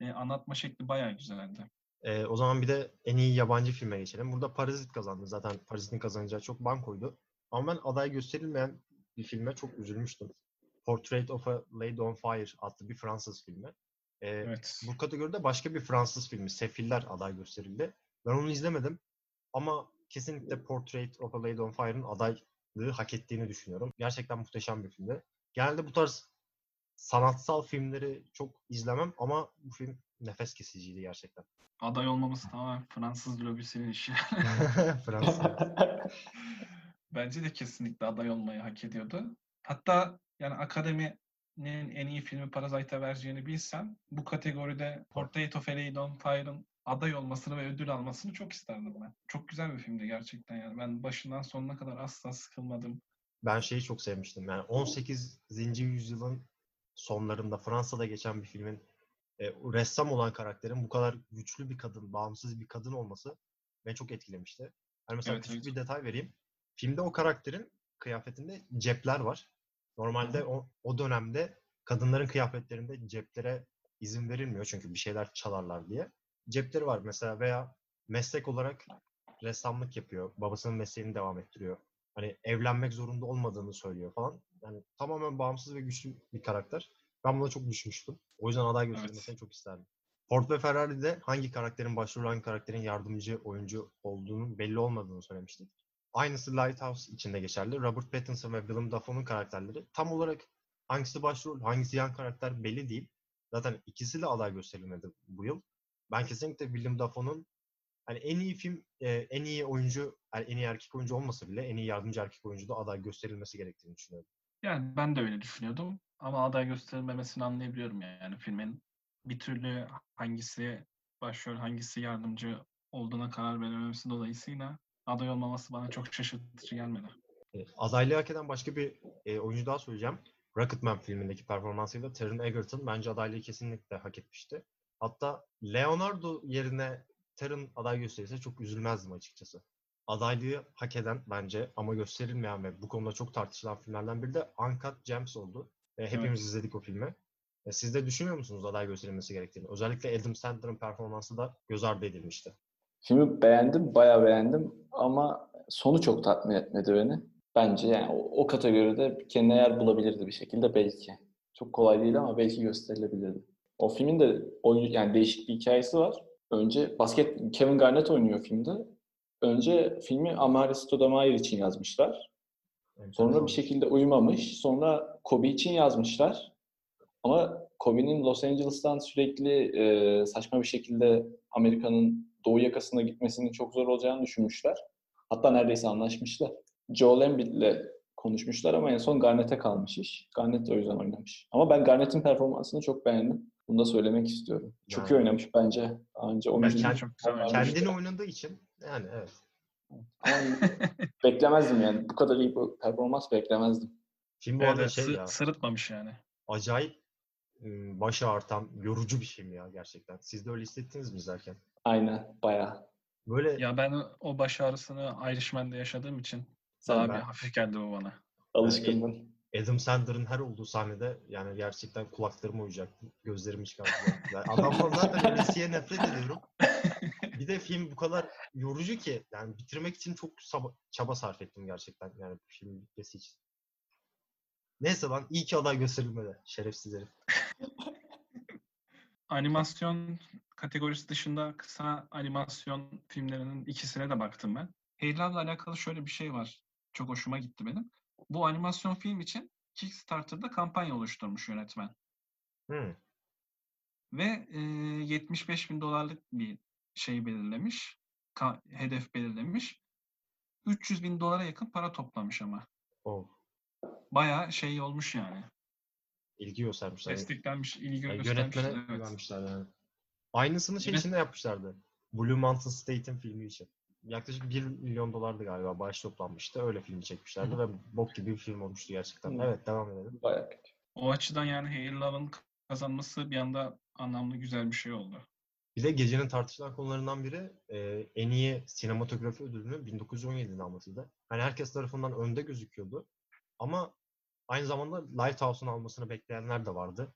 e, anlatma şekli bayağı güzeldi. Ee, o zaman bir de en iyi yabancı filme geçelim. Burada Parazit kazandı. Zaten Parazit'in kazanacağı çok bankoydu. Ama ben aday gösterilmeyen bir filme çok üzülmüştüm. Portrait of a Lady on Fire adlı bir Fransız filmi. Ee, Evet. Bu kategoride başka bir Fransız filmi Sefiller aday gösterildi. Ben onu izlemedim ama kesinlikle Portrait of a Lady on Fire'ın adaylığı hak ettiğini düşünüyorum. Gerçekten muhteşem bir filmdi. Genelde bu tarz sanatsal filmleri çok izlemem ama bu film nefes kesiciydi gerçekten. Aday olmaması tamamen Fransız lobisinin işi. Fransız. Bence de kesinlikle aday olmayı hak ediyordu. Hatta yani akademinin en iyi filmi Parasite'a vereceğini bilsem bu kategoride Portrait of a Lady on Fire'ın aday olmasını ve ödül almasını çok isterdim ben. Çok güzel bir filmdi gerçekten yani. Ben başından sonuna kadar asla sıkılmadım. Ben şeyi çok sevmiştim. Yani 18. yüzyılın sonlarında Fransa'da geçen bir filmin e, ressam olan karakterin bu kadar güçlü bir kadın, bağımsız bir kadın olması beni çok etkilemişti. Hani mesela Evet, küçük evet. bir detay vereyim. Filmde o karakterin kıyafetinde cepler var. Normalde o, o dönemde kadınların kıyafetlerinde ceplere izin verilmiyor çünkü bir şeyler çalarlar diye. Cepleri var mesela veya meslek olarak ressamlık yapıyor. Babasının mesleğini devam ettiriyor hani evlenmek zorunda olmadığını söylüyor falan. Yani tamamen bağımsız ve güçlü bir karakter. Ben buna çok düşmüştüm. O yüzden aday gösterilmesini çok isterdim. Ford ve Ferrari'de hangi karakterin başrol, hangi karakterin yardımcı oyuncu olduğunu belli olmadığını söylemiştik. Aynısı Lighthouse için de geçerli. Robert Pattinson ve Willem Dafoe'nun karakterleri tam olarak hangisi başrol, hangisi yan karakter belli değil. Zaten ikisi de aday gösterilmedi bu yıl. Ben kesinlikle Willem Dafoe'nun hani en iyi film, e, en iyi oyuncu, yani en iyi erkek oyuncu olmasa bile en iyi yardımcı erkek oyuncu da aday gösterilmesi gerektiğini düşünüyorum. Yani ben de öyle düşünüyordum. Ama aday gösterilmemesini anlayabiliyorum yani filmin. Bir türlü hangisi başrol, hangisi yardımcı olduğuna karar verememesi dolayısıyla aday olmaması bana çok şaşırtıcı gelmedi. Adaylığı hak eden başka bir e, oyuncu daha söyleyeceğim. Rocketman filmindeki performansıyla Taron Egerton bence adaylığı kesinlikle hak etmişti. Hatta Leonardo yerine Taron aday gösterirse çok üzülmezdim açıkçası. Adaylığı hak eden bence ama gösterilmeyen ve bu konuda çok tartışılan filmlerden biri de Uncut Gems oldu. E, hepimiz Evet. izledik o filmi. E, siz de düşünüyor musunuz aday gösterilmesi gerektiğini? Özellikle Adam Sandler'ın performansı da göz ardı edilmişti. Filmi beğendim, bayağı beğendim ama sonu çok tatmin etmedi beni. Bence yani o, o kategoride kendine yer bulabilirdi bir şekilde belki. Çok kolay değil ama belki gösterilebilirdi. O filmin de oyun yani değişik bir hikayesi var. Önce basket Kevin Garnett oynuyor filmde. Önce filmi Amare Stoudemire için yazmışlar. Sonra bir şekilde uyumamış. Sonra Kobe için yazmışlar. Ama Kobe'nin Los Angeles'tan sürekli e, saçma bir şekilde Amerika'nın doğu yakasına gitmesinin çok zor olacağını düşünmüşler. Hatta neredeyse anlaşmışlar. Joel Embiid'le konuşmuşlar ama en son Garnett'e kalmış iş. Garnett de o yüzden oynamış. Ama ben Garnett'in performansını çok beğendim. Bunu da söylemek istiyorum. Çok iyi Yani- oynamış bence. Daha önce oyuncu kend- çok güzel oynamış. Kendini oynadığı için yani evet. Ama beklemezdim yani. Bu kadar iyi bir performans beklemezdim. Film bu Evet, arada şey sı- ya. sırıtmamış yani. acayip ım, başı ağrıtan, yorucu bir film ya gerçekten. Siz de öyle hissettiniz mi izlerken? Aynen. Bayağı. Böyle Ya ben o baş ağrısını Irishman'de yaşadığım için Sen daha ben- bir hafif geldi bu bana. alışkındın. Adam Sandler'ın her olduğu sahnede yani gerçekten kulaklarım uyuyacaktı. Gözlerim çıkarttı. Yani adamdan zaten ölesiye nefret ediyorum. Bir de film bu kadar yorucu ki yani bitirmek için çok saba- çaba sarf ettim gerçekten yani film bitmesi için. Neyse lan iyi ki aday gösterilmedi. Şerefsiz herif. Animasyon kategorisi dışında kısa animasyon filmlerinin ikisine de baktım ben. Heyler'le alakalı şöyle bir şey var. Çok hoşuma gitti benim. Bu animasyon film için Kickstarter'da kampanya oluşturmuş yönetmen. Hmm. Ve e, 75 bin dolarlık bir şey belirlemiş. ka- hedef belirlemiş. 300 bin dolara yakın para toplamış ama. Oh. Bayağı şey olmuş yani. ilgi göstermişler. Desteklenmiş, ilgi Yani göstermişler. yönetmene Evet. güvenmişler yani. Aynısını şey için de yapmışlardı. Blue Mountain State'in filmi için. Yaklaşık 1 milyon dolardı galiba bağış toplanmıştı. Öyle filmi çekmişlerdi ve bok gibi bir film olmuştu gerçekten. Hı. Evet devam edelim. Bayağı kötü. O açıdan yani Hair Love'ın kazanması bir anda anlamlı güzel bir şey oldu. Bir de gecenin tartışılan konularından biri e, en iyi sinematografi ödülünü 1917'de almasıydı. Hani herkes tarafından önde gözüküyordu. Ama aynı zamanda Lighthouse'un almasını bekleyenler de vardı.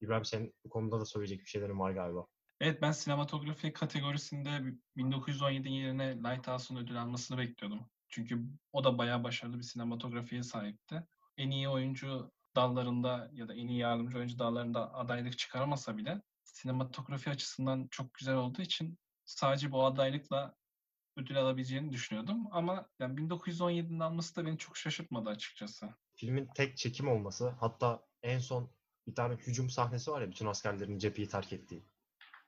İbrahim senin bu konuda da söyleyecek bir şeylerin var galiba. Evet ben sinematografi kategorisinde 1917 yerine Lighthouse'un ödül almasını bekliyordum. Çünkü o da bayağı başarılı bir sinematografiye sahipti. En iyi oyuncu dallarında ya da en iyi yardımcı oyuncu dallarında adaylık çıkaramasa bile sinematografi açısından çok güzel olduğu için sadece bu adaylıkla ödül alabileceğini düşünüyordum. Ama yani 1917'nin alması da beni çok şaşırtmadı açıkçası. Filmin tek çekim olması hatta en son bir tane hücum sahnesi var ya bütün askerlerin cepheyi terk ettiği.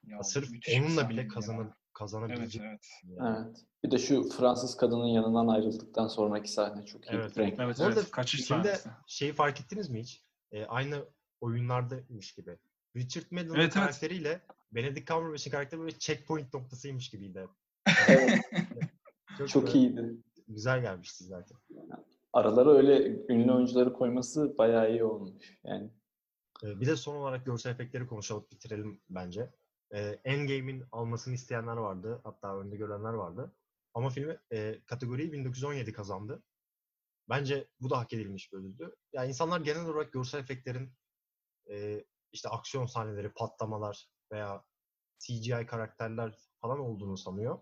Ya, Sırf onunla bile ya. kazanıp Evet kazanabilecek. evet. yani. Evet. Bir de şu Fransız kadının yanından ayrıldıktan sonraki sahne çok iyi. Evet. Renk. Evet evet. Kaçış sahnesi. şeyi fark ettiniz mi hiç? Ee, aynı oyunlardaymış gibi. Richard Madden'ın Evet, evet. karakteriyle Benedict Cumberbatch'in karakteri böyle checkpoint noktasıymış gibiydi. Evet, Çok, çok böyle iyiydi. Güzel gelmişti zaten. Aralara öyle ünlü oyuncuları koyması bayağı iyi olmuş. Yani Ee, bir de son olarak görsel efektleri konuşalım, bitirelim bence. Ee, Endgame'in almasını isteyenler vardı. Hatta önde görenler vardı. Ama filmi e, kategoriyi 1917 kazandı. Bence bu da hak edilmiş bir ödüldü. Yani insanlar genel olarak görsel efektlerin e, işte aksiyon sahneleri, patlamalar veya CGI karakterler falan olduğunu sanıyor.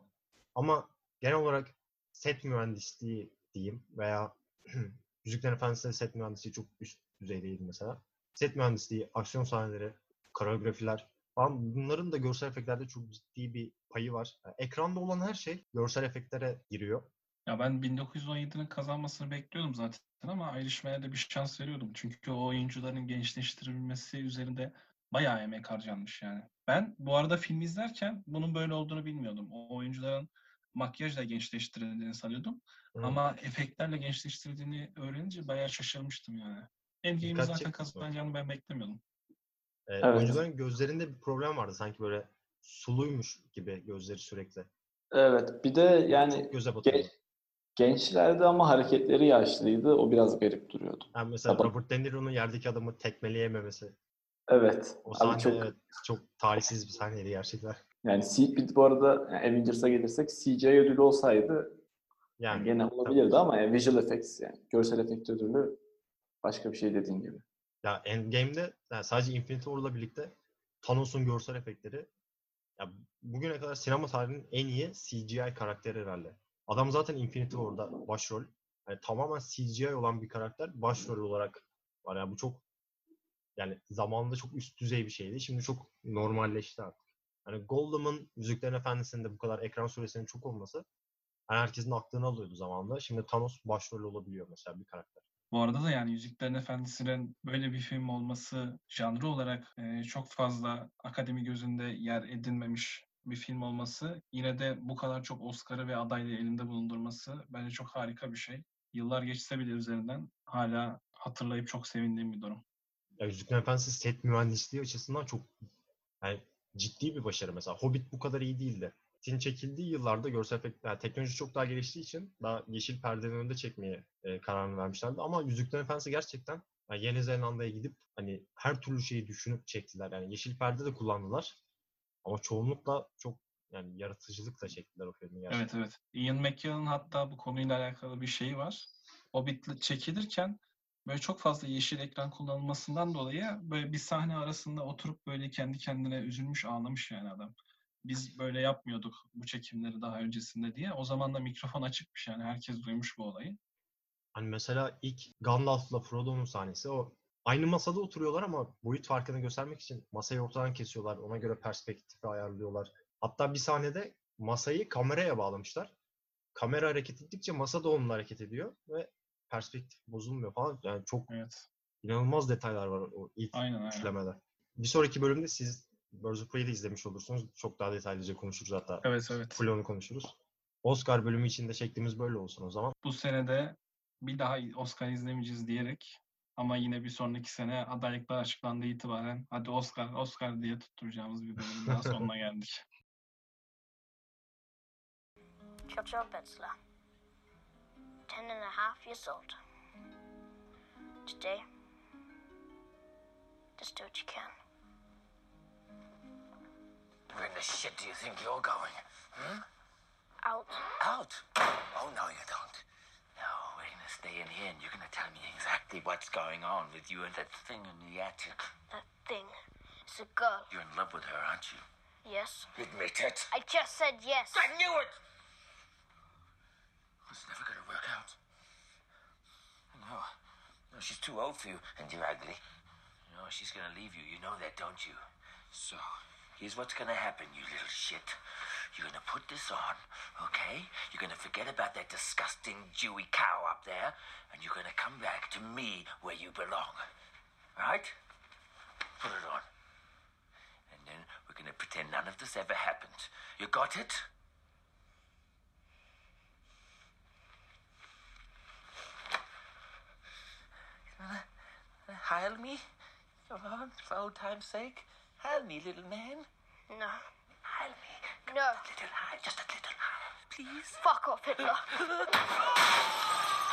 Ama genel olarak set mühendisliği diyeyim veya Yüzüklerin Efendisi'nde set mühendisliği çok üst düzeydeydi mesela. Set mühendisliği, aksiyon sahneleri, koreografiler falan bunların da görsel efektlerde çok ciddi bir payı var. Yani ekranda olan her şey görsel efektlere giriyor. Ya ben 1917'nin kazanmasını bekliyordum zaten ama ayrışmaya da bir şans veriyordum. Çünkü o oyuncuların gençleştirilmesi üzerinde bayağı emek harcanmış yani. Ben bu arada film izlerken bunun böyle olduğunu bilmiyordum. O oyuncuların makyajla gençleştirildiğini sanıyordum. Hı. Ama efektlerle gençleştirildiğini öğrenince bayağı şaşırmıştım yani. Endgame'i zaten kazanacağını ben beklemiyordum. Ee, Evet. Oyuncuların gözlerinde bir problem vardı. Sanki böyle suluymuş gibi gözleri sürekli. evet. Bir de yani Çok göze batıyordu. Ge- gençlerde ama hareketleri yaşlıydı. O biraz garip duruyordu. Yani mesela Tamam. Robert De Niro'nun yerdeki adamı tekmeleyememesi. Evet. O sahne çok evet, çok talihsiz bir sahneydi gerçekten. yani C- bu arada yani Avengers'a gelirsek CGI ödülü olsaydı Yani gene olabilirdi ama yani visual effects yani görsel efekt ödülü başka bir şey dediğin gibi. Ya Endgame'de yani sadece Infinity War'la birlikte Thanos'un görsel efektleri ya bugüne kadar sinema tarihinin en iyi CGI karakteri herhalde. Adam zaten Infinity War'da başrol. Yani tamamen CGI olan bir karakter başrol olarak var. Yani bu çok yani zamanında çok üst düzey bir şeydi. Şimdi çok normalleşti artık. Yani Gollum'un Yüzüklerin Efendisi'nde bu kadar ekran süresinin çok olması yani herkesin aklını alıyordu zamanında. Şimdi Thanos başrol olabiliyor mesela bir karakter. Bu arada da yani Yüzüklerin Efendisi'nin böyle bir film olması janrı olarak e, çok fazla akademi gözünde yer edinmemiş bir film olması yine de bu kadar çok Oscar'ı ve adaylığı elinde bulundurması bence çok harika bir şey. Yıllar geçse bile üzerinden hala hatırlayıp çok sevindiğim bir durum. Ya Yüzüklerin Efendisi set mühendisliği açısından çok yani ciddi bir başarı mesela. Hobbit bu kadar iyi değildi. Film çekildiği yıllarda görsel efekt, yani teknoloji çok daha geliştiği için daha yeşil perdenin önünde çekmeye e, kararını vermişlerdi. Ama Yüzüklerin Efendisi gerçekten yani Yeni Zelanda'ya gidip hani her türlü şeyi düşünüp çektiler. Yani yeşil perde de kullandılar. Ama çoğunlukla çok yani yaratıcılıkla çektiler o filmi gerçekten. Evet evet. Ian McKellen'ın hatta bu konuyla alakalı bir şeyi var. Hobbit'le çekilirken böyle çok fazla yeşil ekran kullanılmasından dolayı böyle bir sahne arasında oturup böyle kendi kendine üzülmüş ağlamış yani adam. Biz böyle yapmıyorduk bu çekimleri daha öncesinde diye. O zaman da mikrofon açıkmış yani herkes duymuş bu olayı. Hani mesela ilk Gandalf'la Frodo'nun sahnesi o aynı masada oturuyorlar ama boyut farkını göstermek için masayı ortadan kesiyorlar. Ona göre perspektifi ayarlıyorlar. Hatta bir sahnede masayı kameraya bağlamışlar. Kamera hareket ettikçe masa da onunla hareket ediyor ve perspektif bozulmuyor falan. Yani çok Evet. inanılmaz detaylar var o ilk Aynen aynen. üçlemede. Bir sonraki bölümde siz Birds of Prey'i de izlemiş olursunuz. Çok daha detaylıca konuşuruz hatta. Evet evet. Full onu konuşuruz. Oscar bölümü için de şeklimiz böyle olsun o zaman. Bu senede bir daha Oscar izlemeyeceğiz diyerek Ama yine bir sonraki sene adaylıklar açıklandığı itibaren hadi Oscar, Oscar diye tutturacağımız bir bölümün daha sonuna geldik. Jojo Betzler, ten and a half years old. Today, just do what you can. Where in the shit do you think you're going? Hmm? Out. Out? Oh, no, you don't. No, we're gonna stay in here and you're gonna tell me exactly what's going on with you and that thing in the attic. That thing It's a girl. You're in love with her, aren't you? Yes. Admit it. I just said yes. I knew it! It's never gonna work out. No. No, she's too old for you, and you're ugly. No, she's gonna leave you. You know that, don't you? So, here's what's gonna happen, you little shit. You're gonna put this on, okay? You're gonna forget about that disgusting Jewy cow up there, and you're gonna come back to me where you belong. Right? Put it on. And then we're gonna pretend none of this ever happened. You got it? Heil me? For old time's sake. Heil me, little man. No. Help me. No. Little just a little please. Fuck off, Hitler.